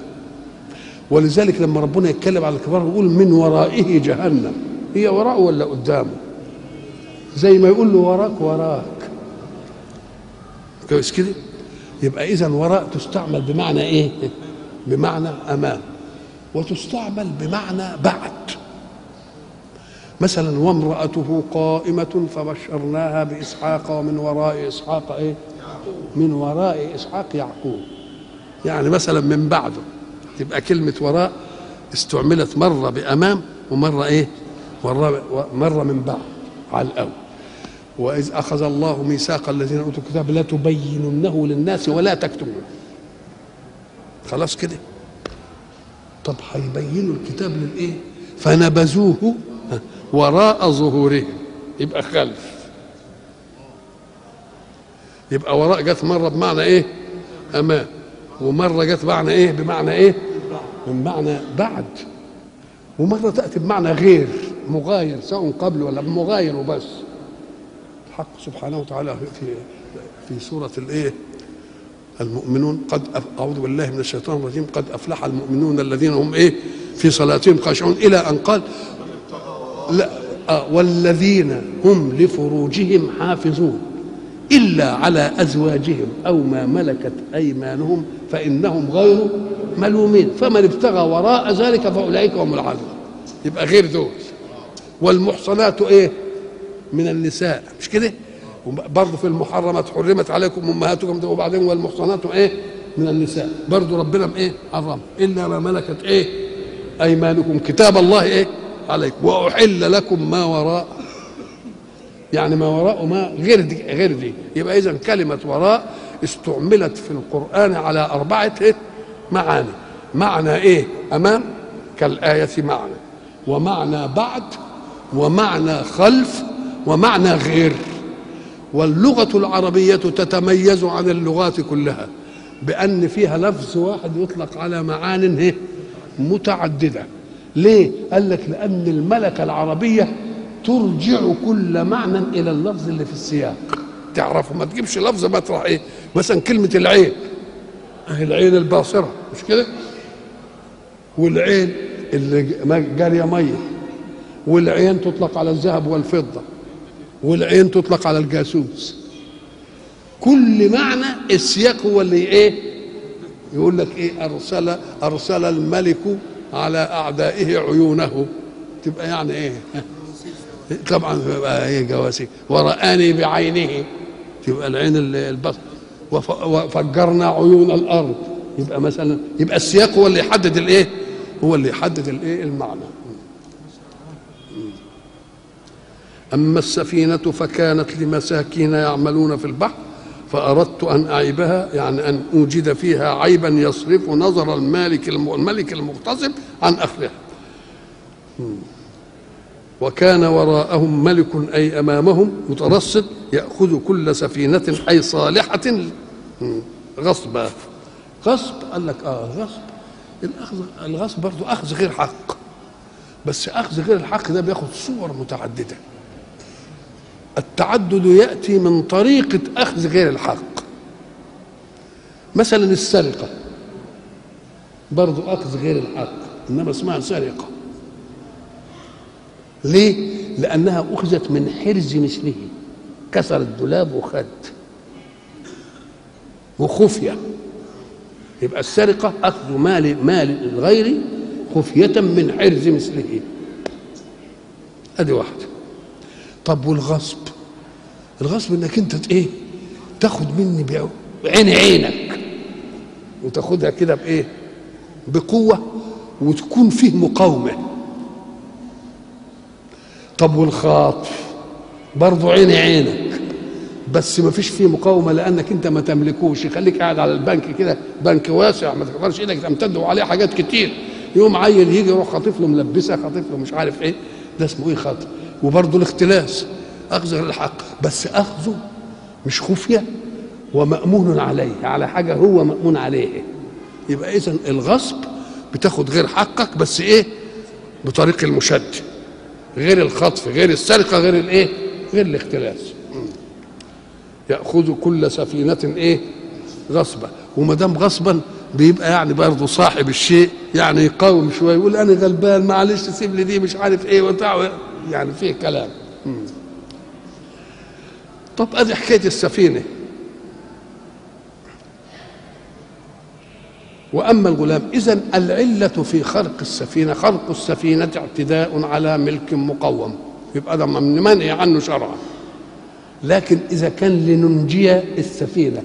ولذلك لما ربنا يتكلم على الكبار يقول من ورائه جهنم. هي وراءه ولا قدامه زي ما يقول له وراك وراك. كويس كده؟ يبقى إذا وراء تستعمل بمعنى إيه؟ بمعنى أمام. وتستعمل بمعنى بعد. مثلا وامرأته قائمة فبشرناها بإسحاق ومن وراء إسحاق إيه؟ من وراء إسحاق يعقوب. يعني مثلا من بعده. تبقى كلمة وراء استعملت مرة بأمام ومرة إيه؟ مرة, مرة من بعد على الأول. وإذ أخذ الله ميثاق الذين أوتوا الكتاب لا تبيننه للناس ولا تكتمونه خلاص كده. طب هيبينوا الكتاب للإيه؟ فنبذوه وراء ظهورهم. يبقى خلف. يبقى وراء جت مرة بمعنى إيه؟ أمام. ومرة جت بمعنى إيه؟ بمعنى إيه؟ بمعنى بعد. ومرة تأتي بمعنى غير مغاير سواء قبل ولا مغاير وبس. الحق سبحانه وتعالى في في سورة الإيه؟ المؤمنون قد أعوذ بالله من الشيطان الرجيم. قد أفلح المؤمنون الذين هم إيه؟ في صلاتهم خاشعون. إلى أن قال لا آه والذين هم لفروجهم حافظون إلا على أزواجهم أو ما ملكت أيمانهم فإنهم غير ملومين فمن ابتغى وراء ذلك فأولئك هم العادون. يبقى غير دول والمحصنات إيه؟ من النساء. مش كده؟ برضه في المحرمات حرمت عليكم أمهاتكم وبعدين والمحصنات إيه؟ من النساء. برضه ربنا إيه؟ حرم. إلا ما ملكت إيه؟ أيمانكم. كتاب الله إيه؟ عليكم. وأحل لكم ما وراء. يعني ما وراء ما غير دي غير دي. يبقى اذا كلمة وراء استعملت في القرآن على إيه؟ معاني. معنى إيه؟ أمام؟ كالآية معنى ومعنى بعد ومعنى خلف ومعنى غير. واللغة العربية تتميز عن اللغات كلها بأن فيها لفظ واحد يطلق على معان متعددة. ليه؟ قال لك لأن الملكة العربية ترجع كل معنى إلى اللفظ اللي في السياق. تعرفه ما تجيبش لفظ مطرح إيه؟ مثلا كلمة العين. أهي العين الباصرة مش كده؟ والعين اللي جارية مية والعين تطلق على الذهب والفضة. والعين تطلق على الجاسوس. كل معنى السياق هو اللي إيه؟ يقول لك إيه؟ أرسل أرسل الملك على أعدائه عيونه. تبقى يعني إيه؟ طبعا تبقى إيه جواسيس ورآني بعينه. تبقى العين البصر وفجرنا عيون الأرض. يبقى مثلا يبقى السياق هو اللي يحدد الإيه؟ هو اللي يحدد الإيه؟ المعنى. أما السفينة فكانت لمساكين يعملون في البحر فأردت أن أعيبها يعني أن أوجد فيها عيبا يصرف نظر المالك الملك المغتصب عن أخرها. وكان وراءهم ملك أي أمامهم مترصد يأخذ كل سفينة أي صالحة. غصبا غصب. قال لك آه غصب. الاخذ الغصب برضه أخذ غير حق. بس أخذ غير الحق ده بياخد صور متعددة. التعدد يأتي من طريقة أخذ غير الحق. مثلا السرقة. برضه أخذ غير الحق إنما اسمها سرقة. ليه؟ لأنها أخذت من حرز مثله. كسر الدولاب وخد. وخفيه يبقى السرقة أخذ مال مال الغير خفية من حرز مثله. أدي واحدة. طب والغصب؟ الغصب إنك أنت إيه؟ تاخد مني بعين عينك. وتاخدها كده بإيه؟ بقوة وتكون فيه مقاومة. طب والخاطف؟ برضه عين عينك. بس ما فيش فيه مقاومة لأنك أنت ما تملكوش. خليك قاعد على البنك كده بنك واسع ما تقدرش إيدك تمتد وعليه حاجات كتير. يوم عيل يجي يروح خاطف له ملبسه خاطف له مش عارف إيه. ده اسمه إيه خاطف؟ وبرضه الاختلاس. أخذ الحق. بس أخذه مش خفية ومأمون عليه. على حاجة هو مأمون عليه. يبقى اذا الغصب بتاخد غير حقك بس إيه؟ بطريق المشد. غير الخطف غير السرقة غير الإيه؟ غير الاختلاس. يأخذ كل سفينة إيه؟ غصبا. وما دام غصبا بيبقى يعني برضه صاحب الشيء يعني يقاوم شوية يقول أنا غلبان معلش سيب لي دي مش عارف إيه وبتاع يعني فيه كلام. طب أدي حكاية السفينة. وأما الغلام اذا العلة في خلق السفينة خلق السفينة اعتداء على ملك مقوم. يبقى ده من منهي عنه شرعا. لكن إذا كان لننجي السفينة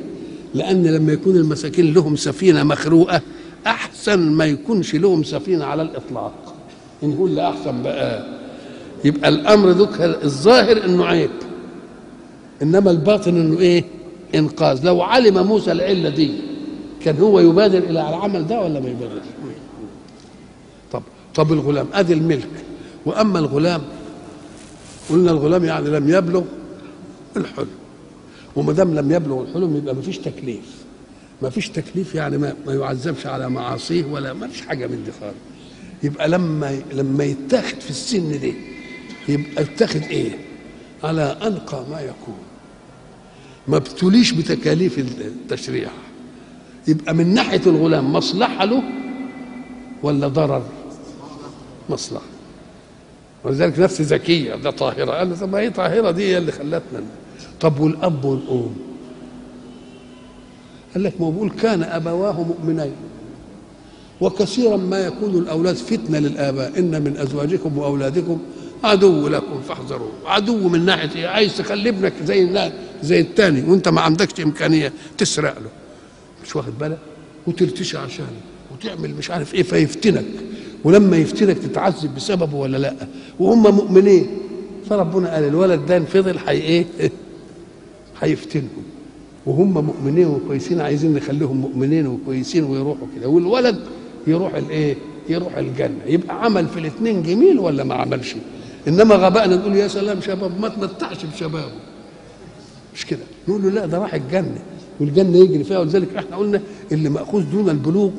لأن لما يكون المساكين لهم سفينة مخروقة أحسن ما يكونش لهم سفينة على الإطلاق. نقول لا أحسن بقى. يبقى الأمر ذك الظاهر إنه عيب. إنما الباطن إنه إيه؟ إنقاذ. لو علم موسى العلة دي كان هو يبادر إلى العمل ده ولا ما يبادرش؟ طب طب الغلام أدي الملك. وأما الغلام قلنا الغلام يعني لم يبلغ الحلم. وما دام لم يبلغ الحلم يبقى ما فيش تكليف. ما فيش تكليف يعني ما, ما يعذبش على معاصيه ولا ما فيش حاجة من دي خالص. يبقى لما لما يتاخد في السن ده يبقى يتاخد إيه؟ على أنقى ما يكون. ما ابتليش بتكاليف التشريع. يبقى من ناحية الغلام مصلحة له ولا ضرر؟ مصلحة. ولذلك نفس ذكية ده طاهرة. قال له طب ما هي طاهرة دي اللي خلتنا طب والأب والأم؟ قال لك ما بقول كان أبواه مؤمنين. وكثيرا ما يكون الأولاد فتنة للآباء. إن من أزواجكم وأولادكم عدو لكم فاحذروه. عدو من ناحية إيه؟ عايز تخلي ابنك زي زي الثاني وأنت ما عندكش إمكانية تسرق له. مش واخد بالك؟ وترتشي عشانه وتعمل مش عارف إيه فيفتنك. ولما يفتنك تتعذب بسببه ولا لا؟ وهم مؤمنين. فربنا قال الولد ده فضل حي إيه؟ هيفتنهم وهم مؤمنين وكويسين عايزين نخليهم مؤمنين وكويسين ويروحوا كده. والولد يروح الإيه؟ يروح الجنة. يبقى عمل في الاثنين جميل ولا ما عملش؟ إنما غبائنا نقول يا سلام شباب ما تمتعش بشبابه. مش كده؟ نقول له لا ده راح الجنة. والجنة يجري فيها. ولذلك إحنا قلنا اللي مأخوذ دون البلوغ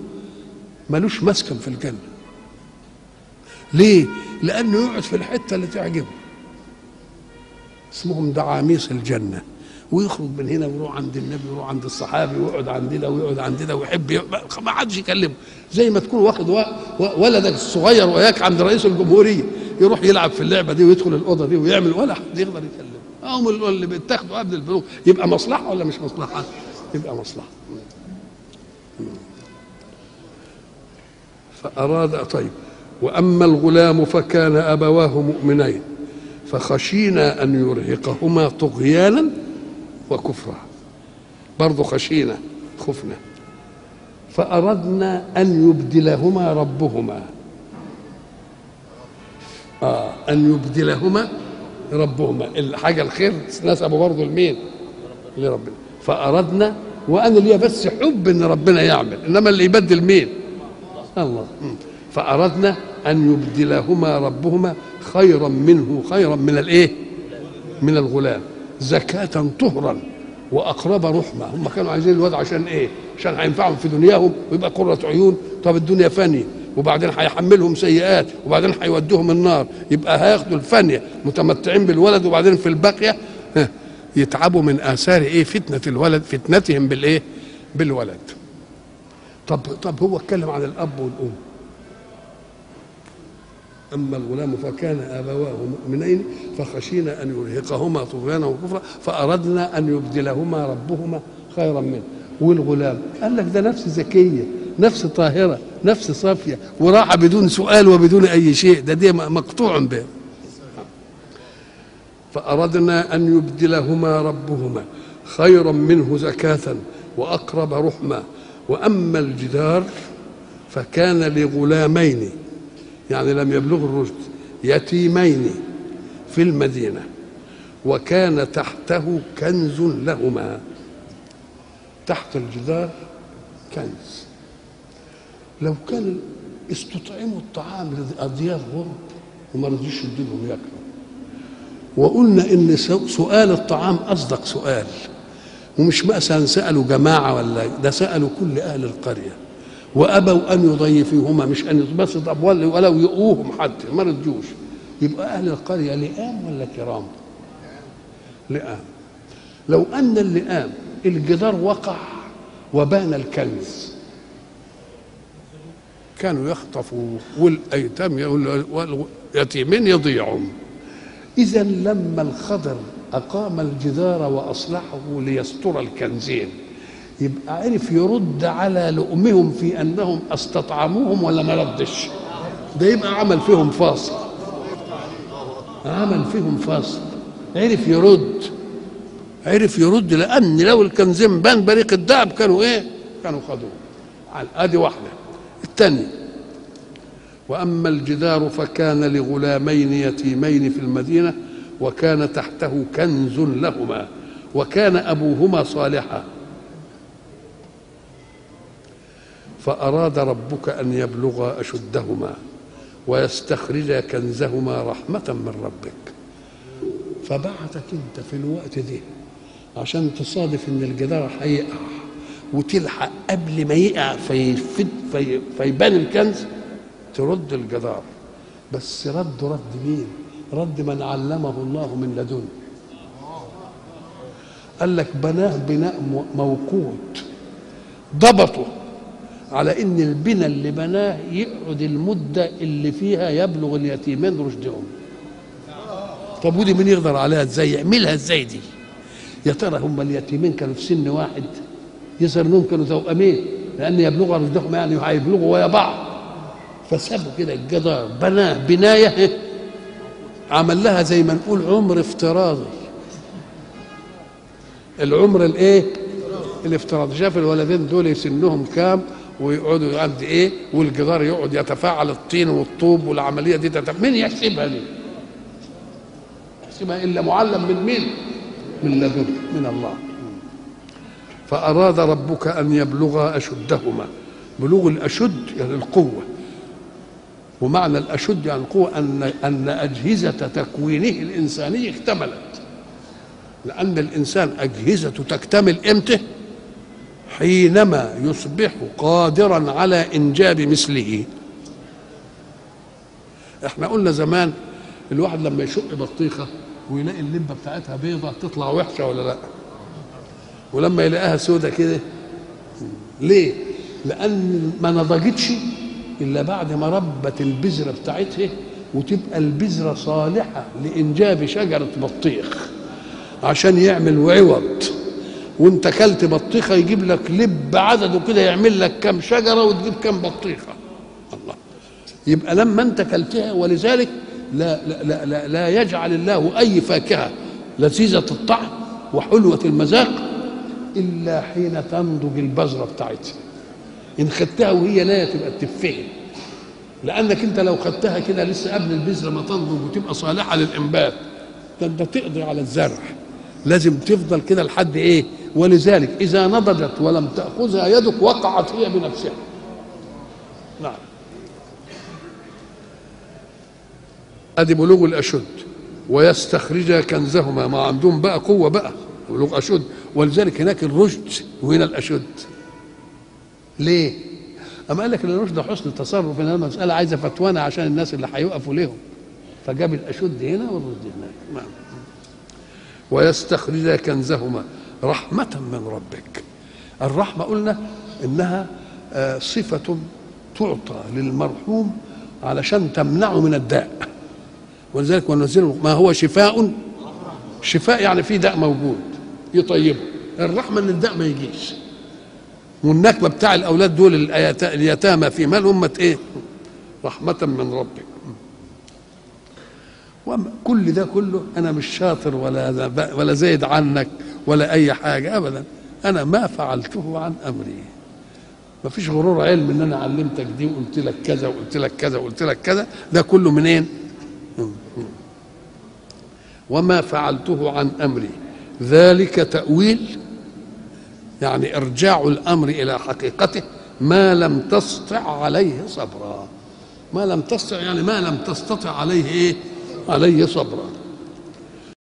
ملوش مسكن في الجنة. ليه؟ لأنه يقعد في الحتة اللي تعجبه. اسمهم دعاميس الجنة. ويخرج من هنا ويروح عند النبي ويروح عند الصحابي ويقعد عند ده ويقعد عند ده ويحب ما حدش يكلمه. زي ما تكون واخد. ولدك الصغير وياك عند رئيس الجمهورية. يروح يلعب في اللعبة دي ويدخل الأوضة دي ويعمل ولا حد يقدر يكلمه. هم اللي بيتاخدوا قبل البلوغ. يبقى مصلحة ولا مش مصلحة؟ يبقى مصلحة. فأراد طيب. وأما الغلام فكان أبواه مؤمنين فخشينا أن يرهقهما طغيانا وكفرا. برضو خشينا خفنا. فأردنا أن يبدلهما ربهما. آه أن يبدلهما ربهما. الحاجة الخير نسبه برضه لمين؟ لربنا. فأردنا وأنا ليا بس حب إن ربنا يعمل. إنما اللي يبدل مين؟ الله. فأردنا أن يبدلهما ربهما خيرا منه خيرا من الإيه؟ من الغلام. زكاة طهرا وأقرب رحمة. هم كانوا عايزين الواد عشان إيه؟ عشان هينفعهم في دنياهم ويبقى قرة عيون. طب الدنيا فانية وبعدين هيحملهم سيئات وبعدين هيودوهم النار. يبقى هياخدوا الفانية متمتعين بالولد وبعدين في الباقية يتعبوا من آثار إيه؟ فتنة الولد فتنتهم بالإيه؟ بالولد. طب طب هو اتكلم عن الأب والأم. أما الغلام فكان أبواه مؤمنين فخشينا أن يرهقهما طغيانا وكفرا فأردنا أن يبدلهما ربهما خيرا منه. والغلام قال لك ده نفس ذكية نفس طاهرة نفس صافية وراحة بدون سؤال وبدون أي شيء ده دي مقطوع به. فأردنا أن يبدلهما ربهما خيرا منه زكاة وأقرب رحمة. وأما الجدار فكان لغلامين يعني لم يبلغ الرشد يتيمين في المدينة وكان تحته كنز لهما. تحت الجدار كنز. لو كان استطعموا الطعام لأضياف غرب وما رضيش يديلهم ياكلوا. وقلنا إن سؤال الطعام أصدق سؤال ومش مثلا سألوا جماعة ولا ده سألوا كل أهل القرية. وأبوا أن يضيفوهما مش أن بس طب ولو يؤوهم حتى ما رضيوش يبقى أهل القرية لئام ولا كرام؟ لئام. لو أن اللئام الجدار وقع وبان الكنز. كانوا يخطفوا والأيتام واليتيمين يضيعهم. اذا لما الخضر أقام الجدار وأصلحه ليستر الكنزين يبقى عرف يرد على لؤمهم في أنهم أستطعموهم ولا ما ردش. ده يبقى عمل فيهم فاصل. عمل فيهم فاصل. عرف يرد. عرف يرد لأن لو الكنزين بان بريق الدهب كانوا إيه؟ كانوا خدوه. ادي واحدة. الثانية. وأما الجدار فكان لغلامين يتيمين في المدينة وكان تحته كنز لهما وكان أبوهما صالحا فأراد ربك أن يبلغا أشدهما ويستخرجا كنزهما رحمة من ربك. فبعتك أنت في الوقت ده عشان تصادف إن الجدار هيقع وتلحق قبل ما يقع فيفد في فيبان الكنز ترد الجدار. بس رد رد مين؟ رد من علمه الله من لدنه. قال لك بناه بناء موقوت ضبطه. على إن البناء اللي بناه يقعد المدة اللي فيها يبلغ اليتيمين رشدهم طب ودي مين يقدر عليها إزاي؟ يعملها إزاي دي؟ يا ترى هم اليتيمين كانوا في سن واحد؟ يظهر إنهم كانوا توأمين لأن يبلغ رشدهم يعني هيبلغوا ويا بعض. فسابوا كده الجدار بناه بناية عمل لها زي ما نقول عمر افتراضي. العمر الإيه؟ الافتراضي. شاف الولدين دول سنهم كام؟ ويقعدوا قد إيه والجدار يقعد يتفاعل الطين والطوب والعملية دي تتف... مين يحسبها دي؟ يحسبها إلا معلم من مين؟ من لدن من الله فأراد ربك أن يبلغا أشدهما بلوغ الأشد يعني القوة ومعنى الأشد يعني القوة أن أن أجهزة تكوينه الإنساني اكتملت لأن الإنسان أجهزته تكتمل إمتى؟ حينما يصبح قادرا على إنجاب مثله. إحنا قلنا زمان الواحد لما يشق بطيخة ويلاقي اللبة بتاعتها بيضة تطلع وحشة ولا لأ؟ ولما يلاقيها سودة كده ليه؟ لأن ما نضجتش إلا بعد ما ربت البذرة بتاعتها وتبقى البذرة صالحة لإنجاب شجرة بطيخ عشان يعمل عوض. وانت كلت بطيخة يجيب لك لب عدده كده يعمل لك كم شجرة وتجيب كم بطيخة. الله. يبقى لما انت كلتها ولذلك لا لا لا, لا, لا يجعل الله أي فاكهة لذيذة الطعم وحلوة المذاق إلا حين تنضج البذرة بتاعتها. إن خدتها وهي لا تبقى تفهم لأنك أنت لو خدتها كده لسه قبل البذرة ما تنضج وتبقى صالحة للإنبات ده أنت تقضي على الزرع. لازم تفضل كده لحد إيه؟ ولذلك إذا نضجت ولم تأخذها يدك وقعت هي بنفسها. نعم. ادي بلوغ الأشد ويستخرج كنزهما ما عندهم بقى قوة بقى بلوغ أشد ولذلك هناك الرشد وهنا الأشد. ليه؟ أما قال لك إن الرشد حسن التصرف ان المسألة عايزة فتوانة عشان الناس اللي هيقفوا لهم فجاب الأشد هنا والرشد هناك. نعم. ويستخرج كنزهما. رحمة من ربك. الرحمة قلنا إنها آه، صفة تعطى للمرحوم علشان تمنعه من الداء. ولذلك ونزل ما هو شفاء؟ شفاء يعني في داء موجود يطيبه. الرحمة إن الداء ما يجيش. والنكبة بتاع الأولاد دول اليتامى في مال أمة إيه؟ رحمة من ربك. وما كل ده كله أنا مش شاطر ولا ولا زايد عنك. ولا أي حاجة ابدا. أنا ما فعلته عن أمري. ما فيش غرور علم إن أنا علمتك دي وقلت لك كذا وقلت لك كذا وقلت لك كذا. ده كله منين؟ وما فعلته عن أمري. ذلك تأويل يعني إرجاع الأمر إلى حقيقته ما لم تستطع عليه صبرا. ما لم تستطع يعني ما لم تستطع عليه إيه؟ عليه صبرا.